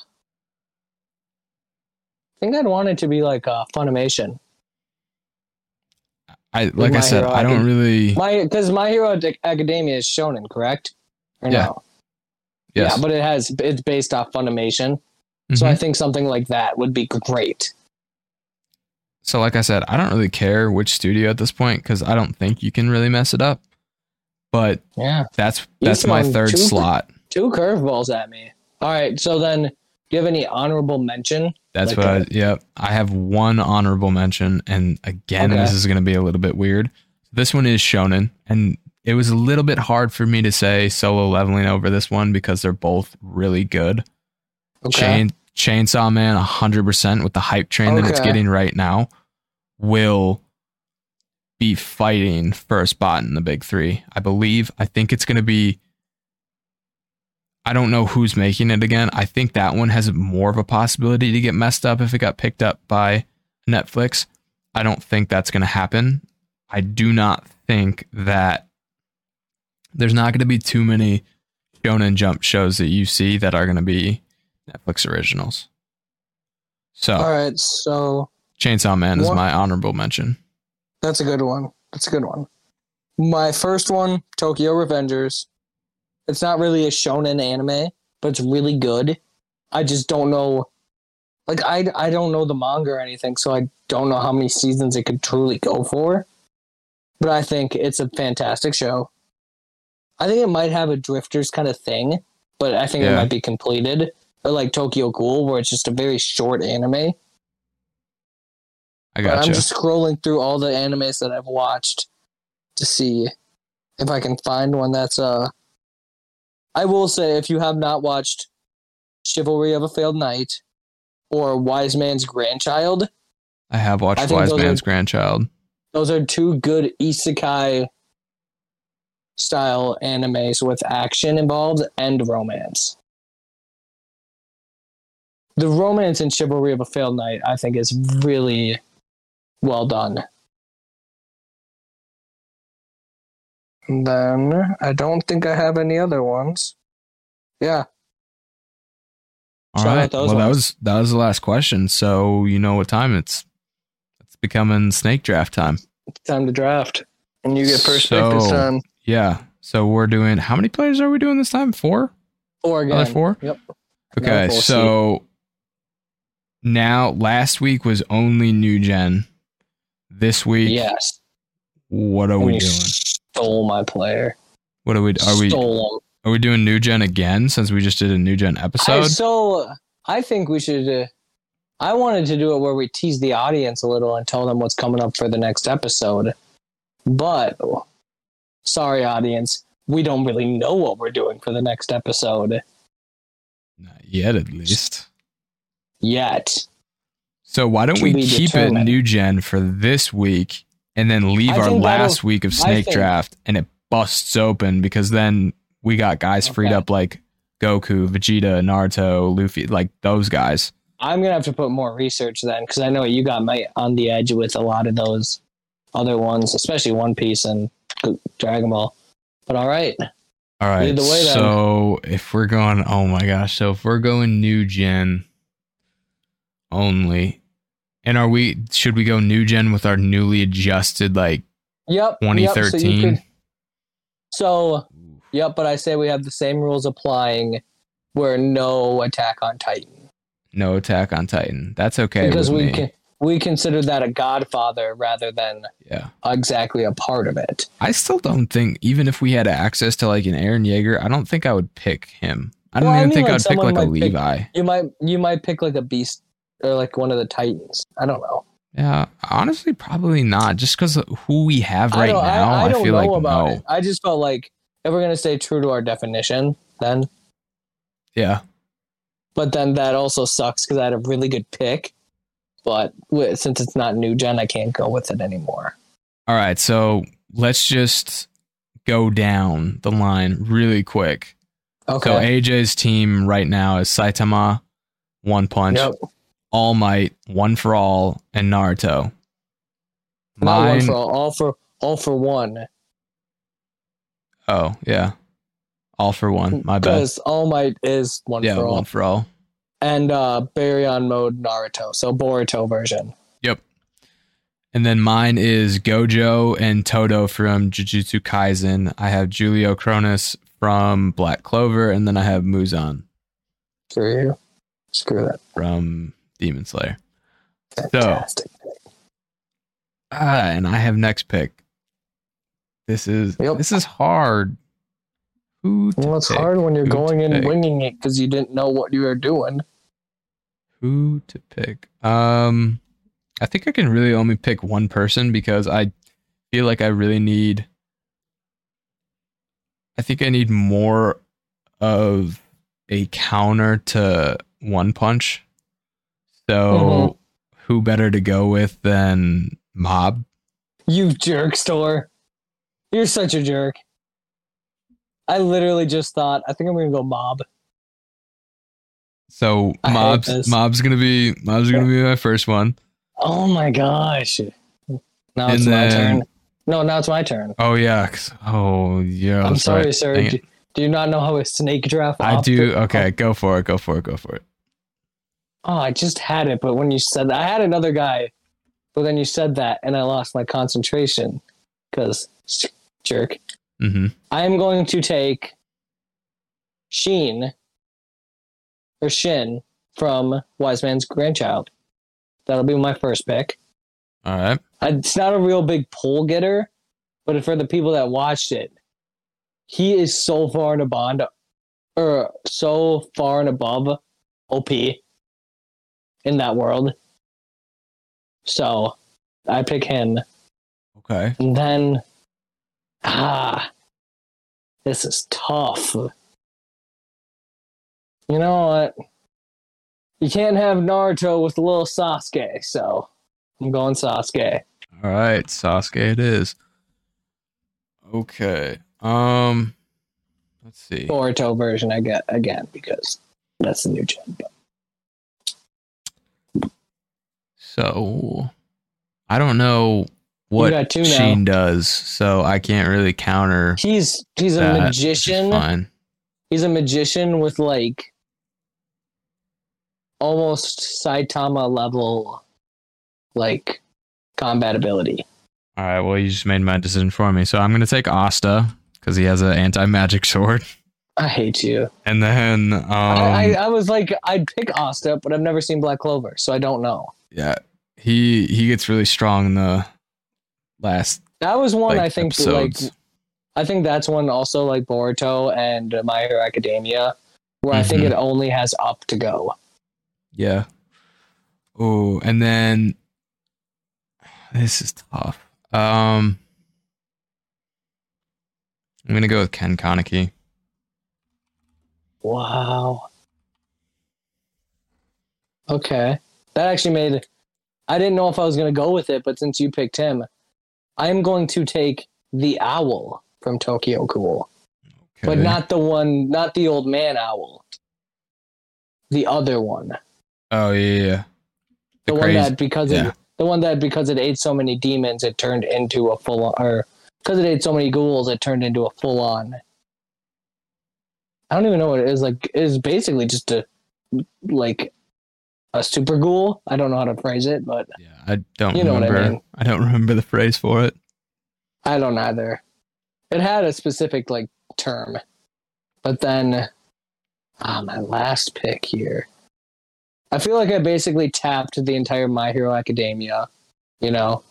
Speaker 2: think I'd want it to be like uh, Funimation.
Speaker 1: I like I said,
Speaker 2: Hero
Speaker 1: I don't
Speaker 2: Acad-
Speaker 1: really.
Speaker 2: My because My Hero Academia is shonen, correct? Or
Speaker 1: Yeah.
Speaker 2: no?
Speaker 1: Yes.
Speaker 2: Yeah, but it has it's based off Funimation, so. I mm-hmm. think something like that would be great.
Speaker 1: So, like I said, I don't really care which studio at this point because I don't think you can really mess it up. But
Speaker 2: Yeah,
Speaker 1: that's that's my third
Speaker 2: two-
Speaker 1: slot.
Speaker 2: two curveballs at me. All right, so then do you have any honorable mention?
Speaker 1: That's
Speaker 2: Like
Speaker 1: what. I,
Speaker 2: a-
Speaker 1: yep. I have one honorable mention, and again,
Speaker 2: Okay.
Speaker 1: this is going to be a little bit weird. This one is shonen, and it was a little bit hard for me to say solo leveling over this one because they're both really good.
Speaker 2: Okay.
Speaker 1: Chain Chainsaw Man, hundred percent with the hype train that it's getting right now, will be fighting for a spot in the big three. I believe. I think it's going to be. I don't know who's making it again. I think that one has more of a possibility to get messed up if it got picked up by Netflix. I don't think that's going to happen. I do not think that there's not going to be too many Shonen Jump shows that you see that are going to be Netflix originals. So,
Speaker 2: All right, so
Speaker 1: Chainsaw Man is my honorable mention.
Speaker 2: that's a good one. That's a good one. My first one, Tokyo Revengers. It's not really a shonen anime, but it's really good. I just don't know like I I don't know the manga or anything, so I don't know how many seasons it could truly go for. But I think it's a fantastic show. I think it might have a drifters kind of thing, but I think it might be completed. Or like Tokyo Ghoul, where it's just a very short anime.
Speaker 1: I got
Speaker 2: I'm just scrolling through all the animes that I've watched to see if I can find one that's uh I will say if you have not watched Chivalry of a Failed Knight or Wise Man's Grandchild,
Speaker 1: I have watched
Speaker 2: think
Speaker 1: Wise Man's
Speaker 2: are-
Speaker 1: Grandchild.
Speaker 2: those are two good isekai style animes with action involved and romance. The romance and Chivalry of a Failed Knight, I think, is really well done. And then I don't think I have any other ones. Yeah,
Speaker 1: All
Speaker 2: out
Speaker 1: right. Well, that was that was the last question. So you know what time it's. It's becoming snake draft time.
Speaker 2: it's time to draft. And you get first pick this time.
Speaker 1: Yeah. So we're doing. How many players are we doing this time? Four.
Speaker 2: Four again.
Speaker 1: Another four?
Speaker 2: Yep.
Speaker 1: Okay. So now, last week was only new gen. This week,
Speaker 2: Yes.
Speaker 1: what are
Speaker 2: And
Speaker 1: we doing?
Speaker 2: stole my player.
Speaker 1: What are we? Are we?
Speaker 2: Stole.
Speaker 1: Are we doing new gen again? Since we just did a new gen
Speaker 2: I,
Speaker 1: episode.
Speaker 2: so I think we should. Uh, I wanted to do it where we tease the audience a little and tell them what's coming up for the next episode. But sorry, audience, we don't really know what we're doing for the next episode
Speaker 1: Not yet, at least.
Speaker 2: Yet.
Speaker 1: So why don't we keep it new gen for this week and then leave
Speaker 2: I
Speaker 1: our last week of snake
Speaker 2: think-
Speaker 1: draft and it busts open because then we got guys freed up like Goku, Vegeta, Naruto, Luffy, like those guys.
Speaker 2: I'm gonna have to put more research then, because I know you got my on the edge with a lot of those other ones, especially One Piece and Dragon Ball. But all right,
Speaker 1: All right.
Speaker 2: Way,
Speaker 1: so if we're going, oh my gosh, so if we're going new gen only, and are we? Should we go new gen with our newly adjusted like
Speaker 2: yep, yep, so
Speaker 1: 2013?
Speaker 2: So, yep, but I say we have the same rules applying, where no Attack on Titan,
Speaker 1: no Attack on Titan. That's okay
Speaker 2: because
Speaker 1: with
Speaker 2: we
Speaker 1: me.
Speaker 2: can we consider that a Godfather rather than
Speaker 1: yeah.
Speaker 2: exactly a part of it.
Speaker 1: I still don't think, even if we had access to like an Eren Yeager, I don't think I would pick him. I don't
Speaker 2: Well, I
Speaker 1: even
Speaker 2: mean,
Speaker 1: think
Speaker 2: like,
Speaker 1: I'd pick like a
Speaker 2: pick-
Speaker 1: Levi.
Speaker 2: You might you might pick like a Beast or like one of the Titans. I don't know.
Speaker 1: Yeah, honestly, probably not. Just because who we have right
Speaker 2: don't,
Speaker 1: now,
Speaker 2: I,
Speaker 1: I,
Speaker 2: I don't
Speaker 1: feel
Speaker 2: know
Speaker 1: like
Speaker 2: about
Speaker 1: no.
Speaker 2: it. I just felt like if we're gonna stay true to our definition, then
Speaker 1: Yeah,
Speaker 2: but then that also sucks because I had a really good pick. But since it's not new gen, I can't go with it anymore.
Speaker 1: All right, so let's just go down the line really quick.
Speaker 2: Okay.
Speaker 1: So AJ's team right now is Saitama, One Punch,
Speaker 2: yep.
Speaker 1: All Might, One for All, and Naruto.
Speaker 2: Not one
Speaker 1: Mine,
Speaker 2: for all, all for all for one.
Speaker 1: oh yeah, All for One. My bad.
Speaker 2: Because All Might is one
Speaker 1: Yeah,
Speaker 2: for all.
Speaker 1: One for All.
Speaker 2: And uh Baryon mode Naruto. So Boruto version. Yep.
Speaker 1: And then mine is Gojo and Todo from Jujutsu Kaisen. I have Julio Cronus from Black Clover, and then I have Muzan
Speaker 2: Screw you. Screw that.
Speaker 1: from Demon Slayer.
Speaker 2: Fantastic.
Speaker 1: Ah, and I have next pick. This is
Speaker 2: Yep.
Speaker 1: this is hard. Who to
Speaker 2: Well, it's
Speaker 1: pick?
Speaker 2: hard when you're
Speaker 1: Who
Speaker 2: going in
Speaker 1: pick?
Speaker 2: winging it because you didn't know what you were doing.
Speaker 1: Who to pick? Um, I think I can really only pick one person because I feel like I really need. I think I need more of a counter to One Punch. So,
Speaker 2: Mhm.
Speaker 1: who better to go with than Mob?
Speaker 2: You jerk store. You're such a jerk. I literally just thought, I think I'm gonna go mob.
Speaker 1: So
Speaker 2: I
Speaker 1: Mob's. Mob's gonna be Mob's gonna be my first one.
Speaker 2: Oh my gosh. Now it's
Speaker 1: And
Speaker 2: my turn. No, now it's my turn.
Speaker 1: Oh yeah. Oh yeah.
Speaker 2: I'm
Speaker 1: that's
Speaker 2: sorry, sir. Do, do you not know how a snake draft?
Speaker 1: I do. Okay, go for it. Go for it. Go for it.
Speaker 2: Oh, I just had it, but when you said that, I had another guy, but then you said that, and I lost my concentration because jerk.
Speaker 1: Mm-hmm.
Speaker 2: I am going to take Sheen or Shin from Wise Man's Grandchild. That'll be my first pick.
Speaker 1: All right.
Speaker 2: It's not a real big pull getter, but for the people that watched it, he is so far and above, or so far and above OP in that world. So I pick him.
Speaker 1: Okay.
Speaker 2: And then, ah, this is tough. You know what? You can't have Naruto with a little Sasuke, so I'm going Sasuke.
Speaker 1: All right. Sasuke it is. Okay. Um. Let's see.
Speaker 2: Boruto version, I get again because that's the new gen.
Speaker 1: So, I don't know what
Speaker 2: two now.
Speaker 1: Sheen does, so I can't really counter.
Speaker 2: He's he's a
Speaker 1: that, is
Speaker 2: magician. He's a magician with like almost Saitama level like combat ability.
Speaker 1: All right. Well, you just made my decision for me, so I'm gonna take Asta because he has an anti-magic sword,
Speaker 2: I hate you.
Speaker 1: and then um.
Speaker 2: I, I, I was like, I'd pick Asta, but I've never seen Black Clover, so I don't know.
Speaker 1: yeah, he he gets really strong in the last
Speaker 2: That was one
Speaker 1: like,
Speaker 2: I think
Speaker 1: episodes.
Speaker 2: like I think that's one also like Boruto and My Hero Academia, where I think
Speaker 1: Mhm.
Speaker 2: it only has up to go.
Speaker 1: Yeah. Oh, and then this is tough. Um, I'm gonna go with Ken Kaneki.
Speaker 2: Wow. Okay. That actually made I didn't know if I was gonna go with it, but since you picked him, I am going to take the owl from Tokyo Ghoul. but not the one, not the old man owl. The other one,
Speaker 1: Oh yeah, yeah.
Speaker 2: the, one
Speaker 1: crazy-
Speaker 2: that because
Speaker 1: yeah.
Speaker 2: it, the one that because it ate so many demons, it turned into a full on, or because it ate so many ghouls, it turned into a full on. I don't even know what it is. Like, it is basically just a like a super ghoul. I don't know how to phrase it, but
Speaker 1: Yeah, I don't
Speaker 2: You know what I mean.
Speaker 1: I don't remember the phrase for it.
Speaker 2: I don't either. It had a specific like term, but then, ah, my last pick here. I feel like I basically tapped the entire My Hero Academia, you know,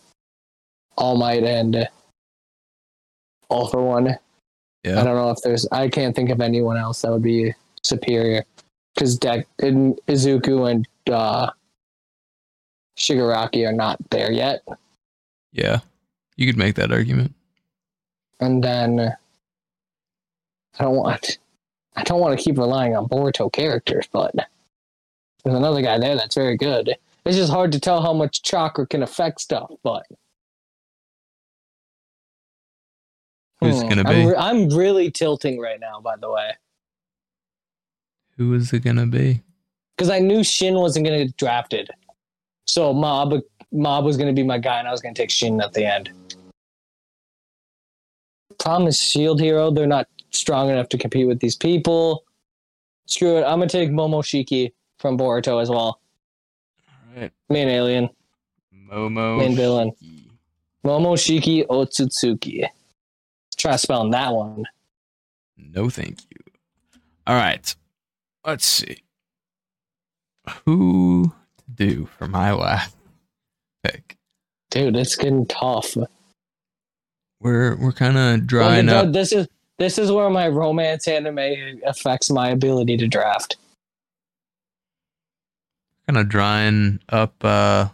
Speaker 2: All Might and All for One.
Speaker 1: Yeah.
Speaker 2: I don't know if there's. I can't think of anyone else that would be superior because Deku in Izuku and uh, Shigaraki are not there yet.
Speaker 1: Yeah. You could make that argument.
Speaker 2: and then I don't want I don't want to keep relying on Boruto characters, but there's another guy there that's very good. It's just hard to tell how much chakra can affect stuff, but
Speaker 1: Who's
Speaker 2: Hmm,
Speaker 1: gonna
Speaker 2: I'm,
Speaker 1: be?
Speaker 2: re- I'm really tilting right now, by the way,
Speaker 1: Who is it gonna be?
Speaker 2: Because I knew Shin wasn't going to get drafted, so Mob Mob was going to be my guy, and I was going to take Shin at the end. Promise Shield Hero, they're not strong enough to compete with these people. Screw it. I'm gonna take Momoshiki from Boruto as well.
Speaker 1: All right.
Speaker 2: Main alien.
Speaker 1: Momo.
Speaker 2: Main villain. Momoshiki Otsutsuki. Try spelling that one.
Speaker 1: No, thank you. All right. Let's see. Who to do for my last pick?
Speaker 2: Dude, it's getting tough.
Speaker 1: We're we're kind of
Speaker 2: Well,
Speaker 1: drying
Speaker 2: th-
Speaker 1: up.
Speaker 2: This is this is where my romance anime affects my ability to draft.
Speaker 1: Kind of drying up. Uh,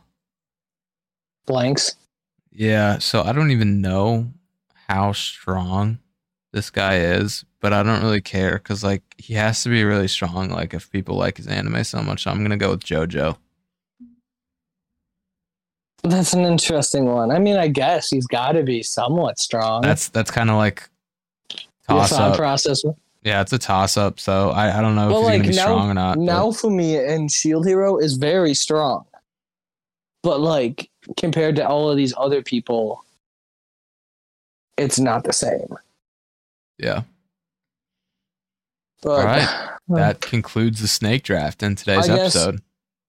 Speaker 2: Blanks.
Speaker 1: yeah. So I don't even know how strong this guy is, but I don't really care because like he has to be really strong. Like if people like his anime so much, so I'm gonna go with JoJo.
Speaker 2: That's an interesting one. I mean, I guess he's got to be somewhat strong.
Speaker 1: That's that's kind of like toss up.
Speaker 2: process.
Speaker 1: Yeah, it's a toss up. So I, I don't know if
Speaker 2: Well,
Speaker 1: he's
Speaker 2: like,
Speaker 1: gonna be
Speaker 2: now-
Speaker 1: strong or not. Now but-
Speaker 2: me, and Shield Hero is very strong, but like compared to all of these other people, it's not the same.
Speaker 1: yeah.
Speaker 2: But,
Speaker 1: All right. That concludes the snake draft in today's
Speaker 2: I guess-
Speaker 1: episode.